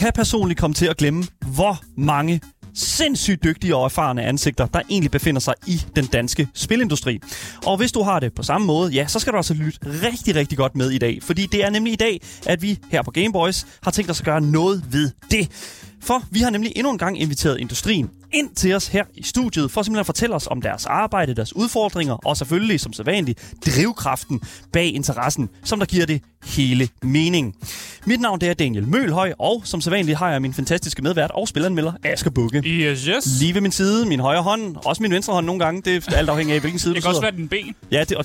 Kan personligt komme til at glemme, hvor mange sindssygt dygtige og erfarne ansigter, der egentlig befinder sig i den danske spilindustri. Og hvis du har det på samme måde, ja, så skal du altså lytte rigtig, rigtig godt med i dag. Fordi det er nemlig i dag, at vi her på Gameboys har tænkt os at gøre noget ved det. For vi har nemlig endnu en gang inviteret industrien ind til os her i studiet, for simpelthen at fortælle os om deres arbejde, deres udfordringer, og selvfølgelig, som sædvanligt, drivkraften bag interessen, som der giver det hele mening. Mit navn det er Daniel Mølhøj, og som sædvanligt har jeg min fantastiske medvært og spilleranmelder, Asger Bukke. Yes, yes. Lige ved min side, min højre hånd, også min venstre hånd nogle gange. Det er alt afhængig af, hvilken side Det du kan også sidder. være din ben. Ja, det, og,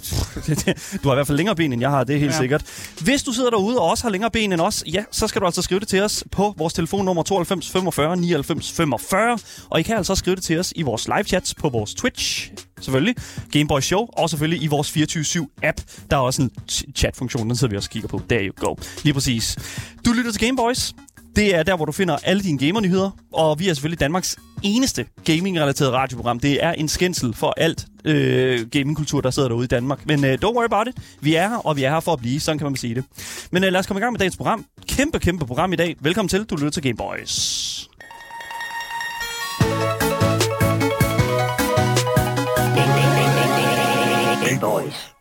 du har i hvert fald længere ben, end jeg har, det er helt. Ja. sikkert. Hvis du sidder derude og også har længere ben end os, ja, så skal du altså skrive det til os på vores telefonnummer 92 45 99 45. Og I kan altså skrive det til os i vores live chats på vores Twitch, selvfølgelig, Gameboy Show, og selvfølgelig i vores 24-7-app. Der er også en chatfunktion, chat-funktion, den sidder vi også og kigger på. There you go. Lige præcis. Du lytter til Gameboys. Det er der, hvor du finder alle dine gamernyheder, og vi er selvfølgelig Danmarks eneste gaming-relateret radioprogram. Det er en skændsel for alt øh, gamingkultur, der sidder derude i Danmark. Men øh, don't worry about it. Vi er her, og vi er her for at blive. Sådan kan man sige det. Men øh, lad os komme i gang med dagens program. Kæmpe, kæmpe program i dag. Velkommen til. Du lytter til Game Boys. Game Boys.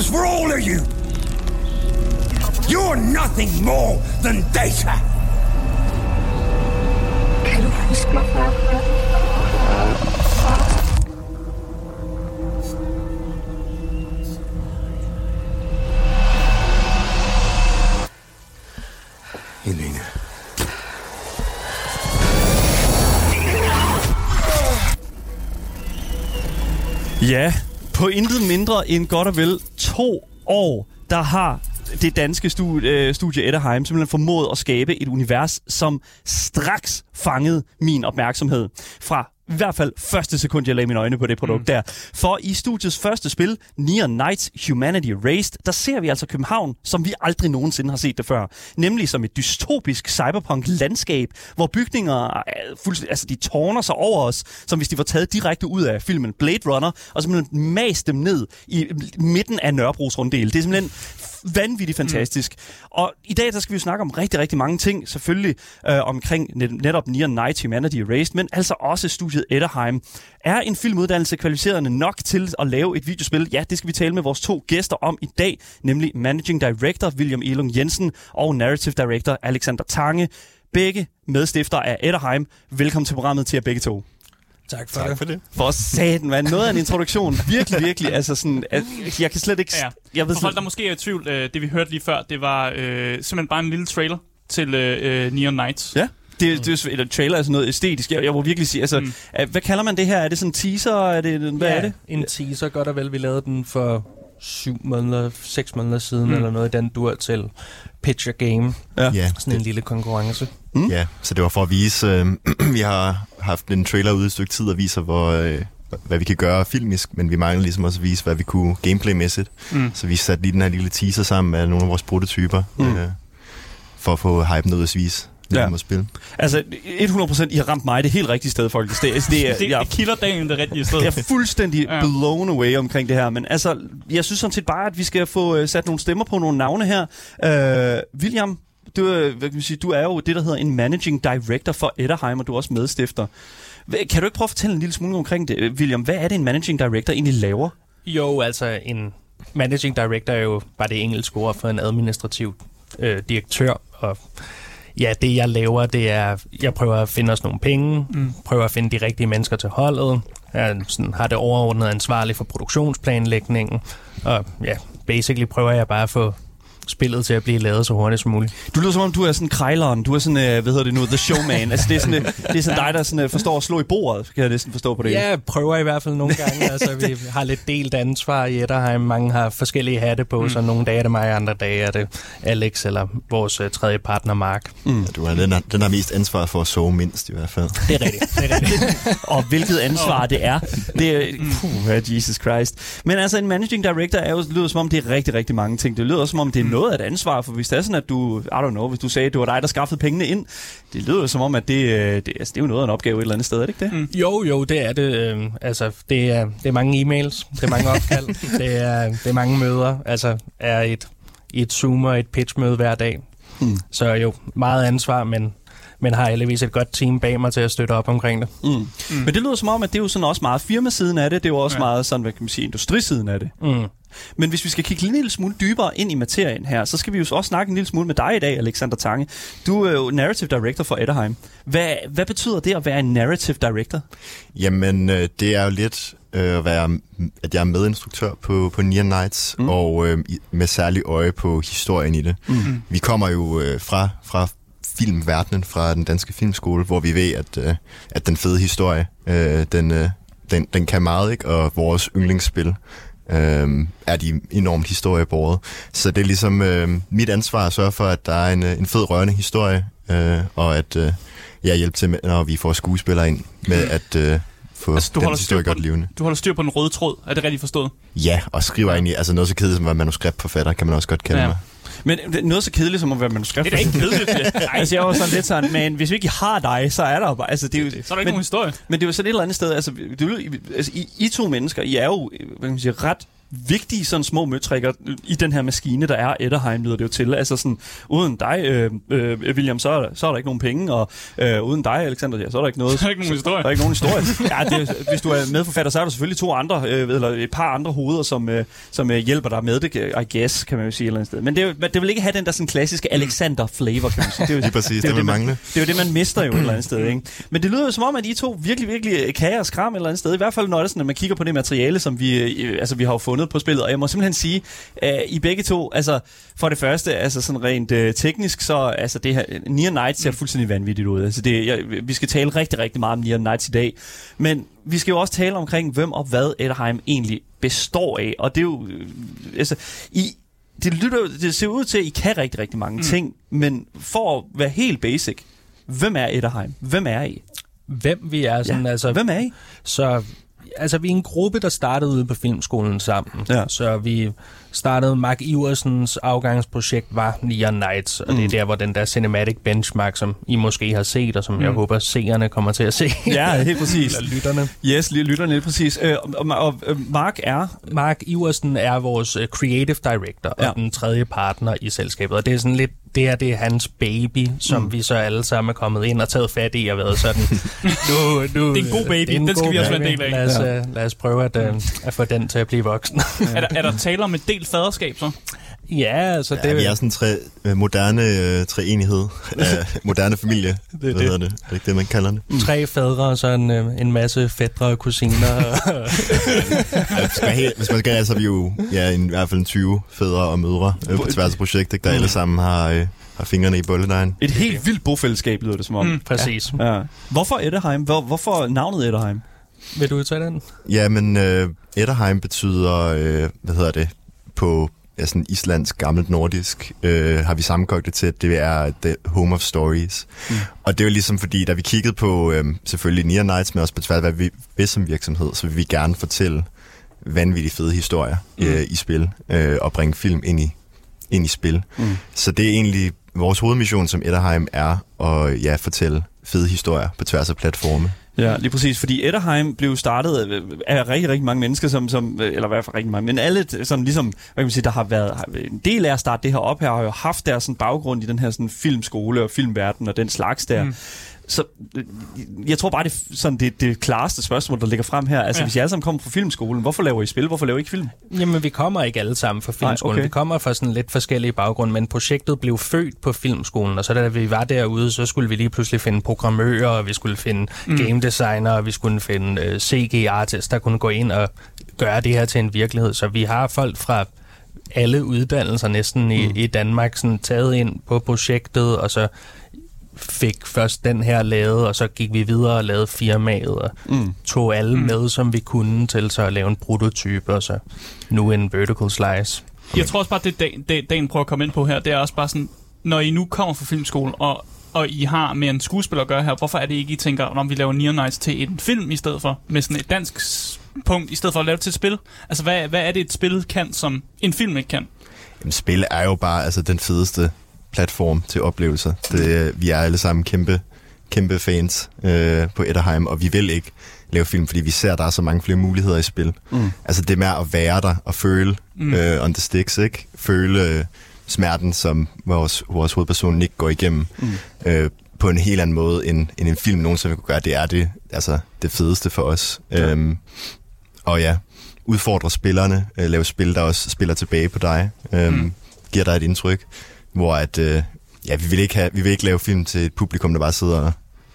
Comes for all of you. You're nothing more than data. Kan du huske mig, far? Helene. Ja, på intet mindre end godt og vel to år, der har det danske studie, øh, studie Etterheim simpelthen formået at skabe et univers, som straks fangede min opmærksomhed. Fra i hvert fald første sekund, jeg lagde mine øjne på det produkt mm. der. For i studiets første spil, Near Knights Humanity Raised, der ser vi altså København, som vi aldrig nogensinde har set det før. Nemlig som et dystopisk cyberpunk-landskab, hvor bygninger er fuldstændig, altså de tårner sig over os, som hvis de var taget direkte ud af filmen Blade Runner, og simpelthen mast dem ned i midten af Nørrebros runddel. Det er simpelthen vanvittigt fantastisk. Mm. Og i dag, der skal vi jo snakke om rigtig, rigtig mange ting. Selvfølgelig øh, omkring net, netop Near Night Humanity Erased, men altså også studiet Etterheim. Er en filmuddannelse kvalificerende nok til at lave et videospil? Ja, det skal vi tale med vores to gæster om i dag, nemlig Managing Director William Elung Jensen og Narrative Director Alexander Tange. Begge medstifter af Etterheim. Velkommen til programmet til jer begge to. Tak for, tak for det. For satan, man. Noget af en introduktion. Virkelig, virkelig. Altså sådan, at jeg kan slet ikke... Ja. Jeg ved For folk, der måske er i tvivl, øh, det vi hørte lige før, det var øh, simpelthen bare en lille trailer til øh, øh, Neon Knights. Ja. Det, det er et trailer er sådan noget æstetisk. Jeg, jeg må virkelig sige, altså, mm. hvad kalder man det her? Er det sådan en teaser? Er det, hvad ja, er det? en teaser, godt og vel. Vi lavede den for syv måneder, seks måneder siden, mm. eller noget i den dur til Pitch a Game. Ja. Ja, Sådan en lille konkurrence. Mm. ja, så det var for at vise, øh, vi har haft en trailer ude et stykke tid og viser, hvor, øh, hvad vi kan gøre filmisk, men vi mangler ligesom også at vise, hvad vi kunne gameplaymæssigt. Mm. Så vi satte lige den her lille teaser sammen med nogle af vores prototyper, Mm. mm. øh, for at få hypen ud at vise. Ja. At spille. Altså, 100% I har ramt mig det helt rigtige sted, folk. Det, det, det, er, Det, jeg, det kilder dagen det rigtige sted. jeg er fuldstændig Ja. blown away omkring det her. Men altså, jeg synes sådan set bare, at vi skal få uh, sat nogle stemmer på nogle navne her. Uh, William, du, er- hvad kan vi sige, du er jo det, der hedder en managing director for Etterheim, og du er også medstifter. Kan du ikke prøve at fortælle en lille smule omkring det? William, hvad er det, en managing director egentlig laver? Jo, altså en managing director er jo bare det engelske ord for en administrativ øh, direktør. Og ja, det jeg laver, det er, jeg prøver at finde os nogle penge, mm. prøver at finde de rigtige mennesker til holdet, jeg sådan, har det overordnet ansvarligt for produktionsplanlægningen, og ja, basically prøver jeg bare at få spillet til at blive lavet så hurtigt som muligt. Du lyder som om, du er sådan krejleren. Du er sådan, øh, hvad hedder det nu, the showman. altså, det er sådan, øh, det er sådan dig, der sådan, øh, forstår at slå i bordet, kan jeg næsten forstå på det. Ja, jeg prøver i hvert fald nogle gange. altså, vi har lidt delt ansvar i Etterheim. Mange har forskellige hatte på, mm. så nogle dage er det mig, andre dage er det Alex eller vores uh, tredje partner, Mark. Mm. Du er den, der, den, der har mest ansvar for at sove mindst i hvert fald. Det er rigtigt. Det er rigtigt. og hvilket ansvar det er. Det er, puh, Jesus Christ. Men altså, en managing director er jo, lyder som om, det er rigtig, rigtig mange ting. Det lyder som om, det er noget af et ansvar, for hvis det er sådan, at du, I don't know, hvis du sagde, at det var dig, der skaffede pengene ind, det lyder som om, at det, øh, det, altså, det er jo noget af en opgave et eller andet sted, er det ikke det? Mm. Jo, jo, det er det. Øhm, altså, det er, det er mange e-mails, det er mange opkald, det, er, det er mange møder. Altså, er et, et Zoom og et pitchmøde hver dag. Mm. Så jo, meget ansvar, men men har heldigvis et godt team bag mig til at støtte op omkring det. Mm. Mm. Men det lyder som om, at det er jo sådan også meget firmasiden af det, det er jo også ja. meget sådan, hvad kan man sige, industrisiden af det. Mm. Men hvis vi skal kigge en lille smule dybere ind i materien her, så skal vi jo også snakke en lille smule med dig i dag, Alexander Tange. Du er jo narrative director for Etterheim. Hvad, hvad betyder det at være en narrative director? Jamen, øh, det er jo lidt øh, at, være, at jeg er medinstruktør på, på Near Nights, mm. og øh, med særlig øje på historien i det. Mm. Vi kommer jo øh, fra, fra filmverdenen, fra den danske filmskole, hvor vi ved, at, øh, at den fede historie, øh, den, øh, den, den kan meget, ikke? og vores yndlingsspil øh, er de enormt historiebåret. Så det er ligesom øh, mit ansvar at sørge for, at der er en, øh, en fed rørende historie, øh, og at øh, jeg hjælper til, med, når vi får skuespillere ind med at øh, få altså, du den historie godt levende. Du holder styr på den røde tråd, er det rigtigt forstået? Ja, og skriver ja. egentlig, altså noget så kedeligt som at manuskriptforfatter, kan man også godt kalde ja. mig. Men noget så kedeligt som at være manuskript. Det er da ikke kedeligt. altså, jeg var sådan lidt sådan, men hvis vi ikke har dig, så er der bare... Altså, det er jo, så er der ikke men, nogen historie. Men det er jo sådan et eller andet sted, altså, det, altså I, I to mennesker, I er jo, hvad kan man sige, ret vigtige sådan små møtrikker i den her maskine, der er Etterheim, lyder det jo til. Altså sådan, uden dig, øh, øh, William, så er, der, så er der ikke nogen penge, og øh, uden dig, Alexander, ja, så er der ikke noget. Så er der ikke nogen historie. Der er ikke nogen historie. ja, det, hvis du er medforfatter, så er der selvfølgelig to andre, øh, eller et par andre hoveder, som, øh, som øh, hjælper dig med det, I guess, kan man jo sige et eller andet sted. Men det, det vil ikke have den der sådan klassiske Alexander-flavor, kan man sige. Det er jo, Lige præcis, det, det, det, man, det er jo det, man mister jo et eller andet sted. Ikke? Men det lyder jo som om, at I to virkelig, virkelig kager og skram et eller andet sted. I hvert fald, når det sådan, at man kigger på det materiale, som vi, øh, altså, vi har jo fundet på spillet. Og jeg må simpelthen sige, at I begge to, altså for det første, altså sådan rent øh, teknisk, så altså det her, Near Night ser fuldstændig vanvittigt ud. Altså det, jeg, vi skal tale rigtig, rigtig meget om Near Nights i dag, men vi skal jo også tale omkring, hvem og hvad Etterheim egentlig består af, og det er jo, øh, altså, I, det, lytter, det ser ud til, at I kan rigtig, rigtig mange mm. ting, men for at være helt basic, hvem er Etterheim? Hvem er I? Hvem vi er sådan, ja. altså... Hvem er I? Så altså, vi er en gruppe, der startede ude på filmskolen sammen. Ja. Så vi startede, Mark Iversens afgangsprojekt var Neon Nights, og mm. det er der, hvor den der cinematic benchmark, som I måske har set, og som mm. jeg håber, seerne kommer til at se. Ja, helt præcis. Eller lytterne. Yes, lytterne, helt præcis. Øh, og, og, og Mark er? Mark Iversen er vores uh, creative director, ja. og den tredje partner i selskabet, og det er sådan lidt det her det er hans baby, som mm. vi så alle sammen er kommet ind og taget fat i og været sådan, nu, nu, det er en god baby, den skal vi også være en del af. Lad os, ja. lad os prøve at, uh, at få den til at blive voksen. er, der, er der tale om et delt faderskab så? Ja, altså ja, det vi er sådan en tre, uh, moderne uh, treenighed. Uh, moderne familie. det, Hvad det. hedder det? Er det ikke det, man kalder det? Mm. Tre fædre og så en, uh, en masse fædre og kusiner. ja, hvis, man helt, hvis man skal, så er vi jo ja, en, i hvert fald en 20 fædre og mødre uh, på tværs af projektet, der mm. alle sammen har... Uh, har fingrene i bolledejen. Et helt vildt bofællesskab lyder det som om. Mm, præcis. Ja. Ja. Hvorfor Etterheim? Hvor, hvorfor navnet Etterheim? Vil du tage den? Ja, men uh, Etterheim betyder, uh, hvad hedder det, på ja, sådan islandsk, gammelt nordisk, øh, har vi sammenkogt det til, at det er The Home of Stories. Mm. Og det er jo ligesom fordi, da vi kiggede på øh, selvfølgelig Near Nights, men også på tværs hvad vi vil som virksomhed, så vil vi gerne fortælle vanvittigt fede historier mm. øh, i spil, øh, og bringe film ind i, ind i spil. Mm. Så det er egentlig vores hovedmission som Etterheim er at ja, fortælle fede historier på tværs af platforme. Ja, lige præcis, fordi Etterheim blev startet af rigtig, rigtig mange mennesker, som, som eller i hvert fald rigtig mange, men alle, sådan ligesom, hvad kan man sige, der har været en del af at starte det her op her, har jo haft deres sådan, baggrund i den her sådan, filmskole og filmverden og den slags der. Mm. Så øh, jeg tror bare, det er sådan det, det klareste spørgsmål, der ligger frem her. Altså, ja. hvis I alle sammen kommer fra filmskolen, hvorfor laver I spil? Hvorfor laver I ikke film? Jamen, vi kommer ikke alle sammen fra filmskolen. Nej, okay. Vi kommer fra sådan lidt forskellige baggrunde, men projektet blev født på filmskolen, og så da vi var derude, så skulle vi lige pludselig finde programmører, og vi skulle finde mm. game designer, og vi skulle finde uh, CG-artists, der kunne gå ind og gøre det her til en virkelighed. Så vi har folk fra alle uddannelser næsten i, mm. i Danmark sådan taget ind på projektet, og så fik først den her lavet, og så gik vi videre og lavede firmaet, og mm. tog alle mm. med, som vi kunne, til så at lave en prototype, og så nu en vertical slice. Jeg tror også bare, det dagen, det dagen prøver at komme ind på her, det er også bare sådan, når I nu kommer fra filmskolen, og, og I har med en skuespiller at gøre her, hvorfor er det ikke, I tænker, om vi laver Neon Nights til en film i stedet for, med sådan et dansk punkt, i stedet for at lave det til et spil? Altså, hvad, hvad er det, et spil kan, som en film ikke kan? Jamen, spil er jo bare altså, den fedeste platform til oplevelser. Det, vi er alle sammen kæmpe, kæmpe fans øh, på Etterheim, og vi vil ikke lave film, fordi vi ser, at der er så mange flere muligheder i spil. Mm. Altså det med at være der og føle mm. øh, on the sticks, ikke? Føle øh, smerten, som vores, vores hovedperson ikke går igennem. Mm. Øh, på en helt anden måde, end, end en film nogensinde kunne gøre. Det er det, altså, det fedeste for os. Ja. Øhm, og ja, udfordre spillerne, øh, lave spil, der også spiller tilbage på dig, øhm, mm. giver dig et indtryk, hvor at, øh, ja, vi vil, ikke have, vi vil ikke lave film til et publikum, der bare sidder og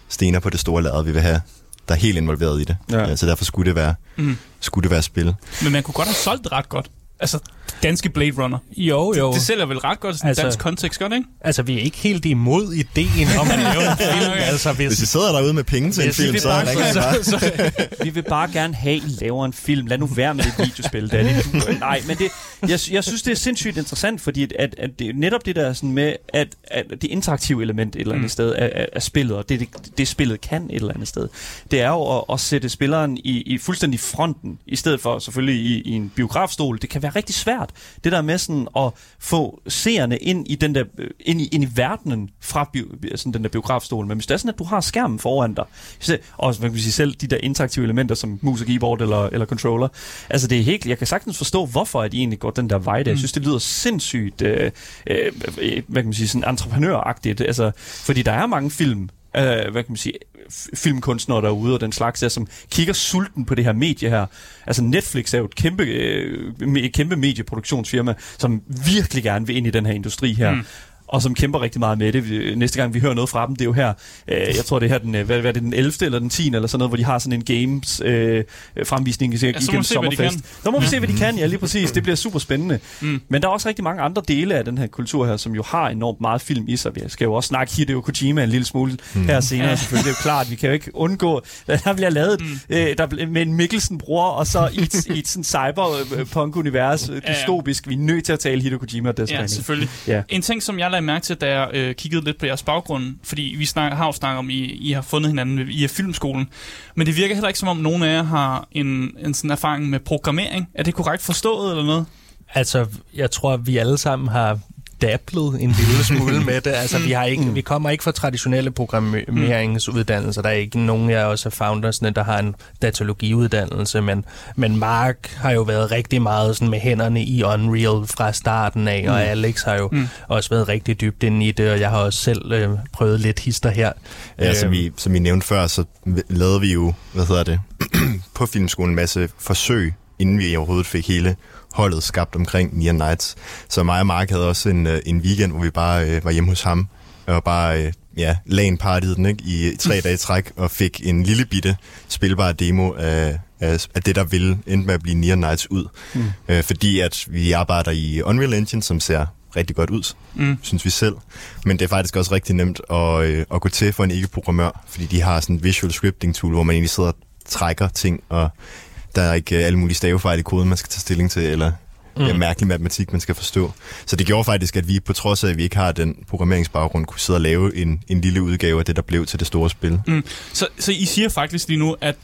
stener på det store lærred. Vi vil have, der er helt involveret i det. Ja. Ja. Så derfor skulle det være, Mm. skulle det være spil. Men man kunne godt have solgt det ret godt. Altså, danske Blade Runner. Jo, jo. Det sælger vel ret godt i sådan en Altså- dansk kontekst, gør det ikke? Altså, vi er ikke helt imod ideen om at lave en film. altså, hvis, Hvis I sidder derude med penge til en film, vil så bare- så, så, vi vil bare gerne have, at I laver en film. Lad nu være med det videospil. Da. Det, du, nej, men det, jeg, jeg synes, det er sindssygt interessant, fordi at, at, at det er netop det der sådan med, at, at det interaktive element et eller andet mm. sted af, af, af spillet, og det, det, det spillet kan et eller andet sted, det er jo at, at sætte spilleren i, i fuldstændig fronten, i stedet for selvfølgelig i, i en biografstol. Det kan være rigtig svært, det der med sådan at få seerne ind i den der, øh, ind i, ind i verdenen fra bio, sådan den der biografstol. Men hvis det er sådan, at du har skærmen foran dig, og hvad kan sige, selv de der interaktive elementer som mus og keyboard eller, eller controller, altså det er helt, jeg kan sagtens forstå, hvorfor at de egentlig går den der vej der. Jeg synes, det lyder sindssygt, øh, øh, hvad kan man sige, sådan entreprenøragtigt, altså, fordi der er mange film, øh, hvad kan man sige, filmkunstnere derude og den slags der, som kigger sulten på det her medie her. Altså Netflix er jo et kæmpe, øh, kæmpe medieproduktionsfirma, som virkelig gerne vil ind i den her industri her. Mm og som kæmper rigtig meget med det. Næste gang vi hører noget fra dem, det er jo her, øh, jeg tror det er her den, øh, hvad, hvad er det, den 11. eller den 10. eller sådan noget, hvor de har sådan en games øh, fremvisning i- vi igennem hvad sommerfest. Så må vi se, hvad de kan, ja lige præcis. Det bliver super spændende. Mm. Men der er også rigtig mange andre dele af den her kultur her, som jo har enormt meget film i sig. Vi skal jo også snakke Hideo Kojima en lille smule mm. her senere, Ja. selvfølgelig. Det er jo klart, vi kan jo ikke undgå, der bliver lavet mm. øh, der, med en Mikkelsen-bror, og så i et, i et sådan cyberpunk-univers, ja. dystopisk. Vi er nødt til at tale Hideo Kojima Ja, selvfølgelig. Ja. En ting, som jeg lagde mærke til, da jeg øh, kiggede lidt på jeres baggrund, fordi vi snak, har jo snakket om, I, I har fundet hinanden i filmskolen, men det virker heller ikke som om nogen af jer har en, en sådan erfaring med programmering. Er det korrekt forstået eller noget? Altså, jeg tror, vi alle sammen har dablet en lille smule med det. Altså, vi, har ikke, vi kommer ikke fra traditionelle programmeringsuddannelser. Der er ikke nogen af os af foundersne, der har en datalogiuddannelse, men, men Mark har jo været rigtig meget sådan med hænderne i Unreal fra starten af, og Alex har jo Mm. også været rigtig dybt inde i det, og jeg har også selv øh, prøvet lidt hister her. Ja, som, Øhm, vi, som vi nævnte før, så lavede vi jo, hvad hedder det, på filmskolen en masse forsøg, inden vi overhovedet fik hele holdet skabt omkring Neon Nights. Så mig og Mark havde også en, øh, en weekend, hvor vi bare øh, var hjemme hos ham, og bare øh, ja, LAN partiet den ikke, i tre dage træk, og fik en lille bitte spilbar demo af, af, af det, der ville endte med at blive Neon Nights ud. Mm. Øh, fordi at vi arbejder i Unreal Engine, som ser rigtig godt ud, Mm. synes vi selv. Men det er faktisk også rigtig nemt at, øh, at gå til for en ikke-programmør, fordi de har sådan en visual scripting tool, hvor man egentlig sidder og trækker ting, og der er ikke øh, alle mulige stavefejl i koden, man skal tage stilling til, eller mm. ja, mærkelig matematik, man skal forstå. Så det gjorde faktisk, at vi på trods af, at vi ikke har den programmeringsbaggrund, kunne sidde og lave en, en lille udgave af det, der blev til det store spil. Mm. Så, så I siger faktisk lige nu, at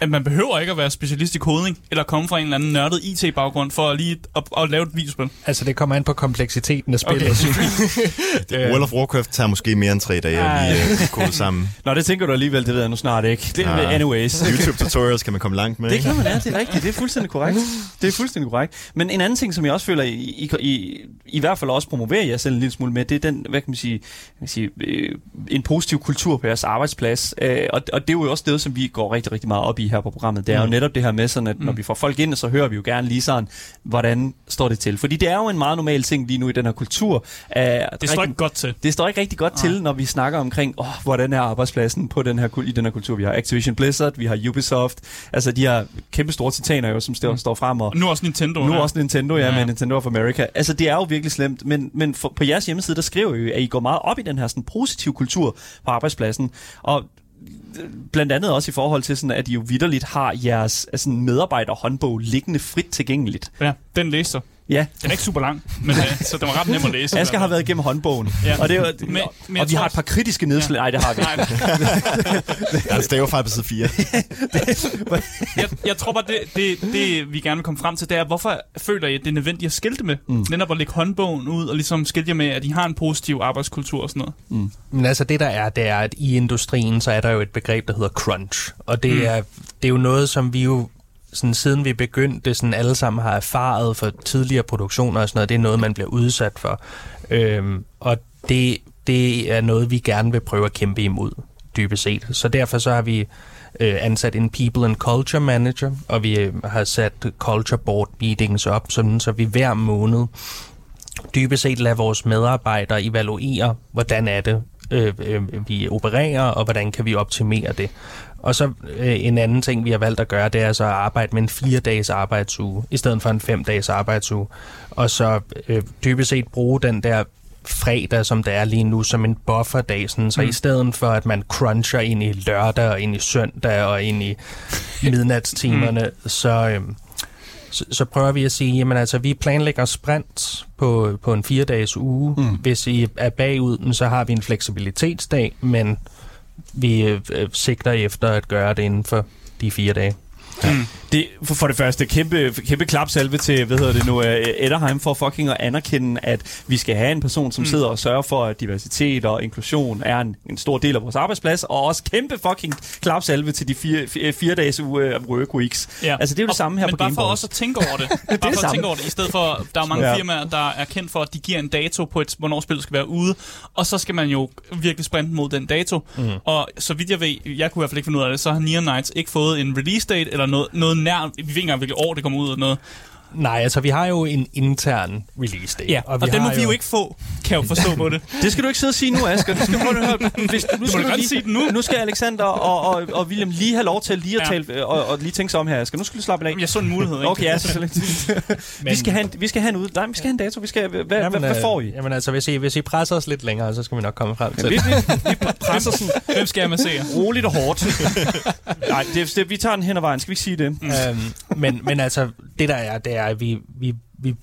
at man behøver ikke at være specialist i kodning, eller komme fra en eller anden nørdet IT-baggrund, for at lige at, at lave et videospil. Altså, det kommer an på kompleksiteten af spillet. Okay. World of Warcraft tager måske mere end tre dage at lige øh, kode sammen. Nå, det tænker du alligevel, det ved jeg nu snart ikke. Det er Ah. anyways. YouTube tutorials kan man komme langt med. Det kan man, ja, det er rigtigt. Det er fuldstændig korrekt. Det er fuldstændig korrekt. Men en anden ting, som jeg også føler, I, I, I, I hvert fald også promoverer jer selv en lille smule med, det er den, hvad kan man sige, kan man sige øh, en positiv kultur på jeres arbejdsplads. Øh, og, og det er jo også det, som vi går rigtig, rigtig meget op i i her på programmet. Det er mm. jo netop det her med sådan, at når vi får folk ind, så hører vi jo gerne lige sådan, hvordan står det til. Fordi det er jo en meget normal ting lige nu i den her kultur. At Det står ikke godt til. det står ikke rigtig godt Nej. til, når vi snakker omkring, åh, hvordan er arbejdspladsen på den her, i den her kultur. Vi har Activision Blizzard, vi har Ubisoft, altså de her kæmpe store titaner jo, som står, mm. står frem og Og nu også Nintendo. nu her. også Nintendo, ja, Ja. ja, med Nintendo of America. Altså, det er jo virkelig slemt, men, men for, på jeres hjemmeside, der skriver I, jo, at I går meget op i den her sådan, positive kultur på arbejdspladsen, og blandt andet også i forhold til, sådan, at I jo vidderligt har jeres altså, medarbejderhåndbog liggende frit tilgængeligt. Ja, den læser. Ja, Den er ikke super lang, men øh, så den var ret nem at læse. Asger har været igennem håndbogen, Ja. og, det er, jo- Men- men og vi har et par kritiske nedslag. Nej, det har vi ikke. Ja, det staver fra på side 4. jeg, jeg tror bare, det, det, det, vi gerne vil komme frem til, det er, hvorfor føler I, at det er nødvendigt at skilte med? Mm. Netop at lægge håndbogen ud, og ligesom skilte med, at I har en positiv arbejdskultur og sådan noget. Men altså det der er, det er, at i industrien, så er der jo et begreb, der hedder crunch. Og det, Mm. mm. er, det er jo noget, som vi jo, sådan, siden vi begyndte, sådan alle sammen har erfaret for tidligere produktioner og sådan noget. Det er noget, man bliver udsat for. Øhm, og det, det er noget, vi gerne vil prøve at kæmpe imod, dybest set. Så derfor så har vi øh, ansat en People and Culture Manager, og vi øh, har sat Culture Board meetings op, sådan, så vi hver måned dybest set lader vores medarbejdere evaluere, hvordan er det, øh, øh, vi opererer, og hvordan kan vi optimere det. Og så øh, en anden ting, vi har valgt at gøre, det er så at arbejde med en fire-dages arbejdsuge, i stedet for en fem-dages arbejdsuge. Og så øh, dybest set bruge den der fredag, som det er lige nu, som en bufferdag. Sådan, så mm. i stedet for, at man cruncher ind i lørdag, og ind i søndag, og ind i midnatstimerne, mm. så... Øh, så, så prøver vi at sige, jamen altså, vi planlægger sprint på, på en fire-dages uge. Mm. Hvis I er bagud, så har vi en fleksibilitetsdag, men vi øh, øh, sigter efter at gøre det inden for de fire dage. Det, for, for det første, kæmpe, kæmpe klapsalve til, hvad hedder det nu, uh, Etterheim for fucking at anerkende, at vi skal have en person, som mm. sidder og sørger for, at diversitet og inklusion er en, en stor del af vores arbejdsplads, og også kæmpe fucking klapsalve til de fire, fire, fire dages uge af work weeks. Ja. Altså, det er jo det Og- samme her men på bare Game for Boys. også at tænke over det. bare det for at tænke over det. I stedet for, der er mange Ja. firmaer, der er kendt for, at de giver en dato på, et, hvornår spillet skal være ude. Og så skal man jo virkelig sprinte mod den dato. Mm. Og så vidt jeg ved, jeg kunne i hvert fald ikke finde ud af det, så har Near Knights ikke fået en release date, eller noget, noget noget nær, vi ved ikke engang, hvilket år det kommer ud eller noget. Nej, altså vi har jo en intern release date. Ja, og, og den må vi jo ikke få, kan jeg jo forstå på det. Det skal du ikke sidde og sige nu, Asger. Du skal prøve at høre. Hvis, nu, skal du lige, sige den nu. nu skal Alexander og, og, og William lige have lov til lige at Ja. tale, øh, og, og lige tænke sig om her, Asger. Nu skal du slappe af. Jeg så en mulighed, ikke? Okay, ja, selvfølgelig. vi, skal have en, vi skal have en ud. Nej, vi skal have en dato. Vi skal, hvad, hvad, hvad, hvad får I? Jamen altså, hvis I, hvis I presser os lidt længere, så skal vi nok komme frem til Vi, det. vi, vi presser sådan Hvem skal jeg massere? roligt og hårdt. Nej, det, det, vi tager den hen ad vejen. Skal vi ikke sige det? øhm, men, men altså, det der er, det er, at vi, vi, vi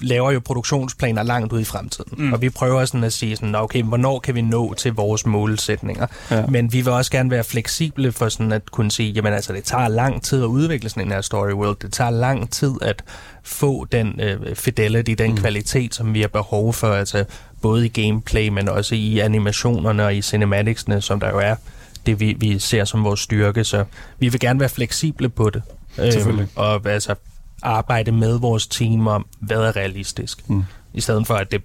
laver jo produktionsplaner langt ud i fremtiden. Mm. Og vi prøver sådan at sige sådan, "Nå, okay, hvornår kan vi nå til vores målsætninger? Ja. Men vi vil også gerne være fleksible for sådan at kunne sige, jamen altså, det tager lang tid at udvikle sådan en her story world. Det tager lang tid at få den øh, fidelity, den mm. kvalitet, som vi har behov for, altså både i gameplay, men også i animationerne og i cinematicsene, som der jo er det, vi, vi ser som vores styrke. Så vi vil gerne være fleksible på det. Selvfølgelig. Øhm, og altså arbejde med vores team om, hvad er realistisk. Mm. I stedet for, at det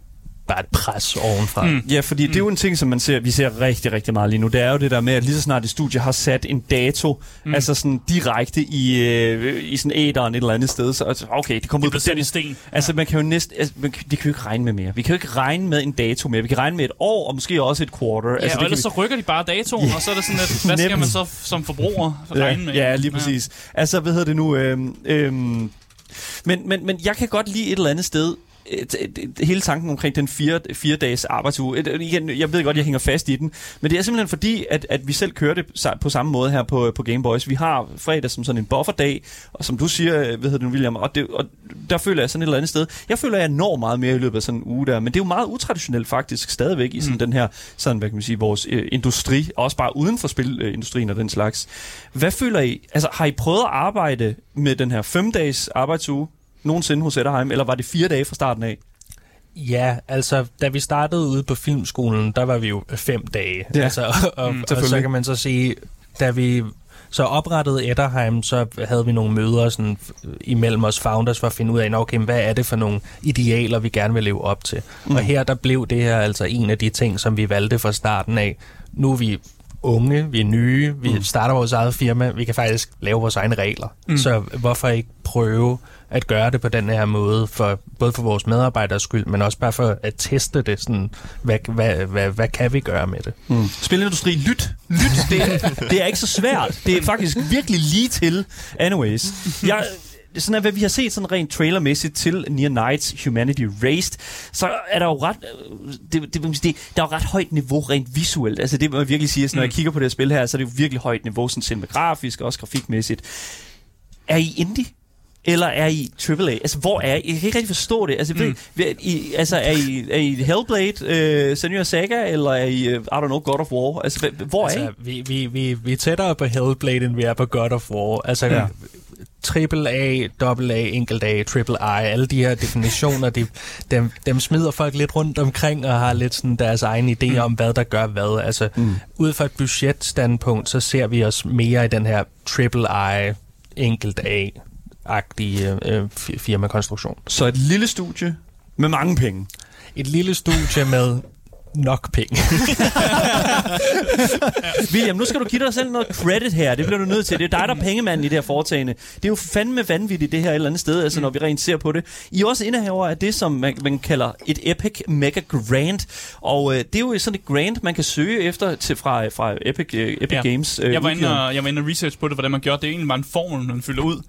bare er et pres ovenfra. Mm. Ja, fordi det er jo en ting, som man ser, vi ser rigtig, rigtig meget lige nu. Det er jo det der med, at lige så snart et studie har sat en dato, mm. altså sådan direkte i, øh, i sådan æderen et eller andet sted, så altså, okay, det kommer Det ud på den i sten. Altså, man kan jo næsten... Altså, man, kan- det kan vi jo ikke regne med mere. Vi kan jo ikke regne med en dato mere. Vi kan regne med et år, og måske også et quarter. Ja, altså, og ellers kan så rykker de bare datoen, og så er det sådan, at hvad skal man så som forbruger vi, regne med? ja, ja, lige præcis. Ja. Altså, hvad hedder det nu? Øhm, øhm, men, men, men jeg kan godt lide et eller andet sted, et, et, et, hele tanken omkring den fire, fire dages arbejdsuge. Et, igen, jeg ved godt, jeg hænger fast i den, men det er simpelthen fordi, at, at vi selv kører det på samme måde her på, på Game Boys. Vi har fredag som sådan en bufferdag, og som du siger, øh, hvad hedder det William, og, det, og der føler jeg sådan et eller andet sted. Jeg føler, at jeg når meget mere i løbet af sådan en uge der, men det er jo meget utraditionelt faktisk stadigvæk i sådan mm. den her, sådan, hvad kan man sige, vores øh, industri, også bare uden for spilindustrien og den slags. Hvad føler I, altså har I prøvet at arbejde med den her fem dages arbejdsuge nogensinde hos Etterheim, eller var det fire dage fra starten af? Ja, altså, da vi startede ude på filmskolen, der var vi jo fem dage. Ja. Altså, og, Mm, og, så kan man så sige, da vi så oprettede Etterheim, så havde vi nogle møder sådan, f- imellem os founders for at finde ud af, okay, hvad er det for nogle idealer, vi gerne vil leve op til. Mm. Og her der blev det her altså en af de ting, som vi valgte fra starten af. Nu er vi unge, vi er nye, vi mm. starter vores eget firma, vi kan faktisk lave vores egne regler. Mm. Så hvorfor ikke prøve at gøre det på den her måde, for, både for vores medarbejders skyld, men også bare for at teste det, sådan, hvad, hvad, hvad, hvad kan vi gøre med det? Mm. Spilindustri, lyt. Lyt, det, er- det er ikke så svært. Det er faktisk virkelig lige til. Anyways. Jeg, sådan at, hvad vi har set sådan rent trailermæssigt til Near Nights Humanity Raised, så er der jo ret, det, det, det, der er jo ret højt niveau rent visuelt. Altså det må jeg virkelig sige, når jeg kigger på det her spil her, så er det jo virkelig højt niveau, sådan cinemagrafisk og også grafikmæssigt. Er I indie? Eller er I AAA? Altså, hvor er I? Jeg kan ikke rigtig forstå det. Altså, mm. ved, I, altså er, I, er I Hellblade, uh, Senua Saga, eller er I, uh, I don't know, God of War? Altså, hvor er I? Altså, vi, vi, vi, vi er tættere på Hellblade, end vi er på God of War. Altså, Ja. triple A, double A, enkelt A, triple I, alle de her definitioner, de, dem, dem smider folk lidt rundt omkring og har lidt sådan deres egen idé mm. om, hvad der gør hvad. Altså, mm. ud fra et budgetstandpunkt, så ser vi os mere i den her triple I, enkelt A-agtige øh, fi- firmakonstruktion. Så et lille studie med mange penge. Et lille studie med nok penge. William, nu skal du give dig selv noget credit her. Det bliver du nødt til. Det er dig, der er pengemanden i det her foretagende. Det er jo fandme vanvittigt, det her et eller andet sted, altså, når vi rent ser på det. I er også indehaver af det, som man, man kalder et Epic Mega Grant. Og øh, det er jo sådan et grant, man kan søge efter til, fra, fra Epic, øh, Epic Ja. Games. Øh, Jeg var, inde og, jeg var inde og research på det, hvordan man gjorde det. Det er egentlig bare en formel, man fylder ud.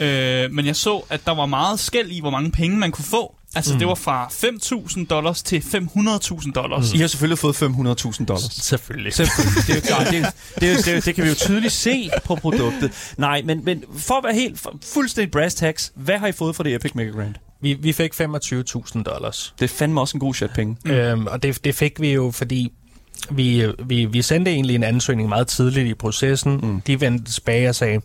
Ja. Øh, men jeg så, at der var meget skæld i, hvor mange penge man kunne få. Altså, mm. det var fra 5.000 dollars til 500.000 dollars. I har selvfølgelig fået 500.000 dollars. Selvfølgelig. Selvfølgelig. Det, er jo klart, det, det, det, det, det kan vi jo tydeligt se på produktet. Nej, men, men for at være helt for, fuldstændig brass tacks, hvad har I fået for det Epic Mega Grant? Vi, vi fik 25.000 dollars. Det er fandme også en god chat penge. Mm. Øhm, og det, det fik vi jo, fordi vi, vi, vi sendte egentlig en ansøgning meget tidligt i processen. Mm. De vendte tilbage og sagde,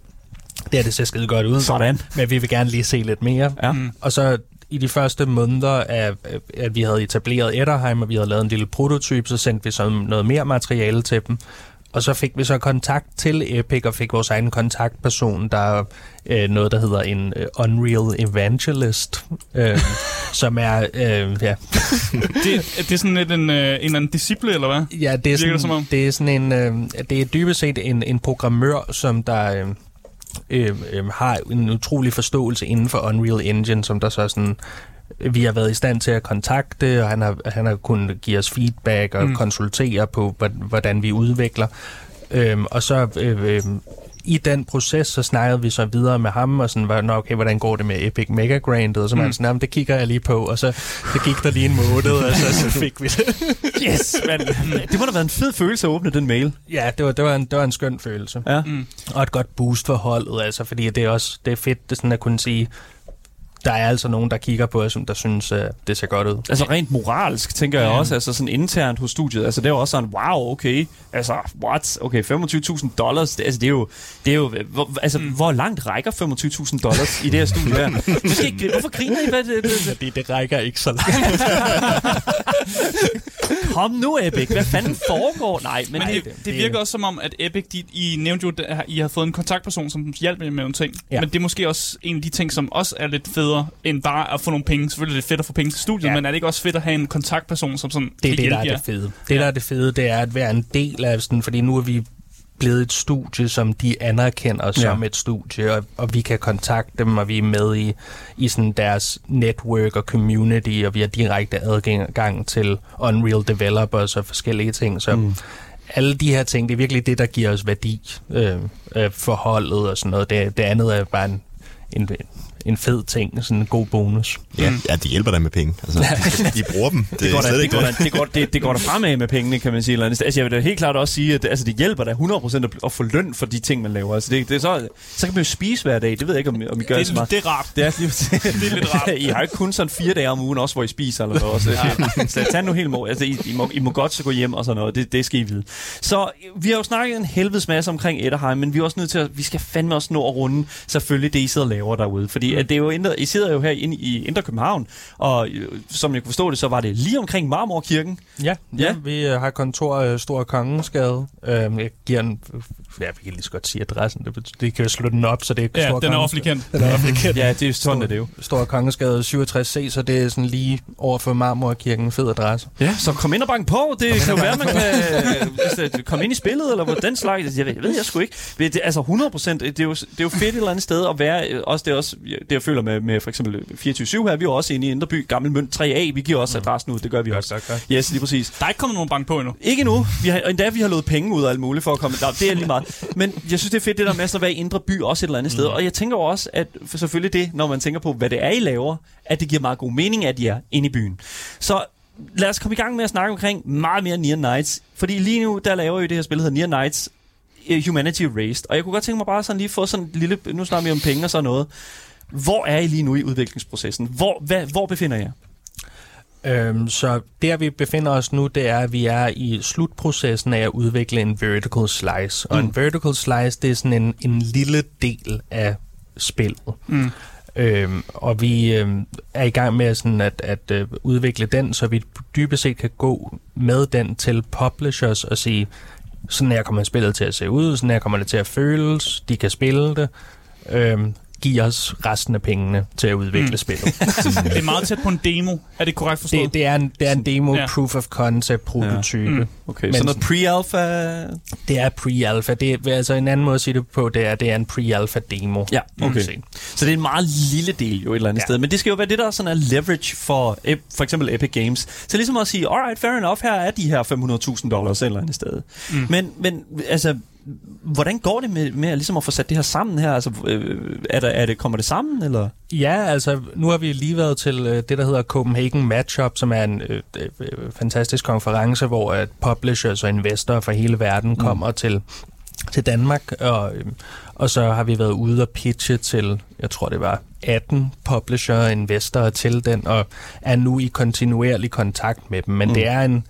det her det ser skide godt ud, Sådan. men vi vil gerne lige se lidt mere. Ja. Mm. Og så i de første måneder af, at vi havde etableret Etterheim, og vi havde lavet en lille prototype, så sendte vi så noget mere materiale til dem. Og så fik vi så kontakt til Epic og fik vores egen kontaktperson, der er øh, noget, der hedder en øh, Unreal Evangelist, øh, som er, øh, ja, Det, det er sådan lidt en, øh, en eller anden disciple, eller hvad? Ja, det er sådan, det det er sådan en, øh, det er dybest set en, en programmør, som der øh, øh, øh, har en utrolig forståelse inden for Unreal Engine, som der så sådan vi har været i stand til at kontakte, og han har, han har kunnet give os feedback og mm. konsultere på, hvor- hvordan vi udvikler. Øhm, og så øh, øh, i den proces, så snakkede vi så videre med ham, og sådan, var, "Nå, okay, hvordan går det med Epic Mega Grandet? Og så var han sådan, "Jamen, det kigger jeg lige på, og så, så gik der lige en måned, og så, så fik vi det. Yes, men det må da være en fed følelse at åbne den mail. Ja, det var, det var, en, det var en skøn følelse. Ja. Mm. Og et godt boost for holdet, altså, fordi det er også det er fedt det sådan at kunne sige, der er altså nogen, der kigger på os, som der synes, at det ser godt ud. Altså rent moralsk, tænker jeg også, altså sådan internt hos studiet. Altså det er jo også sådan, wow, okay, altså what? Okay, 25.000 dollars, det, altså det er jo, det er jo hvor, altså mm. hvor langt rækker 25.000 dollars i det her studie her? Måske, ikke- hvorfor griner I? Hvad, det, det, Fordi det rækker ikke så langt. kom nu, Epic, hvad fanden foregår? Nej, men Men det, det, det virker også som om, at Epic, de, I nævnte jo, at I har fået en kontaktperson, som hjælper jer med nogle ting. Ja. Ja. Men det er måske også en af de ting, som også er lidt federe, end bare at få nogle penge. Selvfølgelig er det fedt at få penge til studiet, Ja. men er det ikke også fedt at have en kontaktperson, som sådan Det er det, der er jer? det fede. Det, der er det fede, det er at være en del af sådan, fordi nu er vi blevet et studie, som de anerkender som Ja. et studie, og, og vi kan kontakte dem, og vi er med i, i sådan deres network og community, og vi har direkte adgang til Unreal Developers og forskellige ting, så mm. alle de her ting, det er virkelig det, der giver os værdi øh, øh, for holdet og sådan noget. Det, det andet er bare en, en, en fed ting, sådan en god bonus. Ja, ja, de hjælper dig med penge. Altså, de, de bruger dem. Det, det går, da, det, går da, det. det, går, det, det går da fremad med pengene, kan man sige. Eller andet. Altså, jeg vil da helt klart også sige, at altså, det hjælper da 100% at, at få løn for de ting, man laver. Altså, det, det er så, så kan man jo spise hver dag. Det ved jeg ikke, om, om I gør det, så Det, meget. det er rart. Det er, lige, Det er lidt rart. I har ikke kun sådan fire dage om ugen, også hvor I spiser eller noget. Så, ja. så tag nu helt må. Altså, I, I, må, I må godt så gå hjem og sådan noget. Det, det skal I vide. Så vi har jo snakket en helvedes masse omkring Etterheim, men vi er også nødt til at, vi skal fandme også nå at runde selvfølgelig det, I sidder og laver derude. Fordi at det er jo indre, I sidder jo her inde i Indre København, og øh, som jeg kunne forstå det, så var det lige omkring Marmorkirken. Ja, ja. Ja. vi øh, har kontor øh, Stor Kongensgade. Øh, jeg giver en... Ja, vi kan lige så godt sige adressen. Det, det kan jo slå den op, så det er Ja, Stor den er offentlig kendt. Den er offentlig kendt. Ja, det er sådan, er det jo. Stor Kongensgade 67C, så det er sådan lige over for Marmorkirken. Fed adresse. Ja, så kom ind og bank på. Det kan jo være, man kan det- komme ind i spillet, eller den slags. Jeg ved, jeg ved jeg sgu ikke. Det, altså 100 procent, det, er jo, det er jo fedt et eller andet sted at være. Også det, er også, det jeg føler med, med for eksempel 24-7 her. Vi er jo også inde i Indreby, Gammel Mønt 3A. Vi giver også adressen ud, det gør vi også. godt, godt. Yes, lige præcis. Der er ikke kommet nogen bank på endnu. Ikke nu. Vi har, endda vi har lovet penge ud af alt muligt for at komme der. Det er lige meget. Men jeg synes, det er fedt det der med at være i indre by også et eller andet sted. Og jeg tænker jo også, at for selvfølgelig det, når man tænker på, hvad det er, I laver, at det giver meget god mening, at I er inde i byen. Så lad os komme i gang med at snakke omkring meget mere Near Nights. Fordi lige nu, der laver I det her spil, der hedder Near Nights eh, Humanity Raised. Og jeg kunne godt tænke mig bare sådan lige få sådan en lille, nu snakker vi om penge og sådan noget. Hvor er I lige nu i udviklingsprocessen? Hvor, hvad, hvor befinder I jer? Øhm, så der vi befinder os nu, det er, at vi er i slutprocessen af at udvikle en vertical slice. Og Mm. en vertical slice, det er sådan en, en lille del af spillet. Mm. Øhm, og vi øhm, er i gang med sådan at, at øh, udvikle den, så vi dybest set kan gå med den til publishers og sige, sådan her kommer spillet til at se ud, sådan her kommer det til at føles, de kan spille det. Øhm, giv os resten af pengene til at udvikle Mm. mm. spillet. Det er meget tæt på en demo. Er det korrekt forstået? Det, det, er en, det er en demo, Ja. proof of concept, prototype. Mm. Ja. Okay, Men så noget pre-alpha? Det er pre-alpha. Det er, altså en anden måde at sige det på, det er, det er en pre-alpha demo. Ja, okay. Så det er en meget lille del jo et eller andet ja. Sted. Men det skal jo være det, der sådan er leverage for for eksempel Epic Games. Så ligesom at sige, alright, fair enough, her er de her 500.000 dollars et eller andet sted. Mm. Men, men altså, hvordan går det med, med ligesom at få sat det her sammen her? Altså, øh, er, der, er det, kommer det sammen, eller? Ja, altså nu har vi lige været til øh, det, der hedder Copenhagen Matchup, som er en øh, øh, øh, fantastisk konference, hvor at publishers og investorer fra hele verden kommer til til Danmark, og, øh, og så har vi været ude og pitche til, jeg tror det var 18 publisher og investorer til den, og er nu i kontinuerlig kontakt med dem. Men Mm. mm. det er en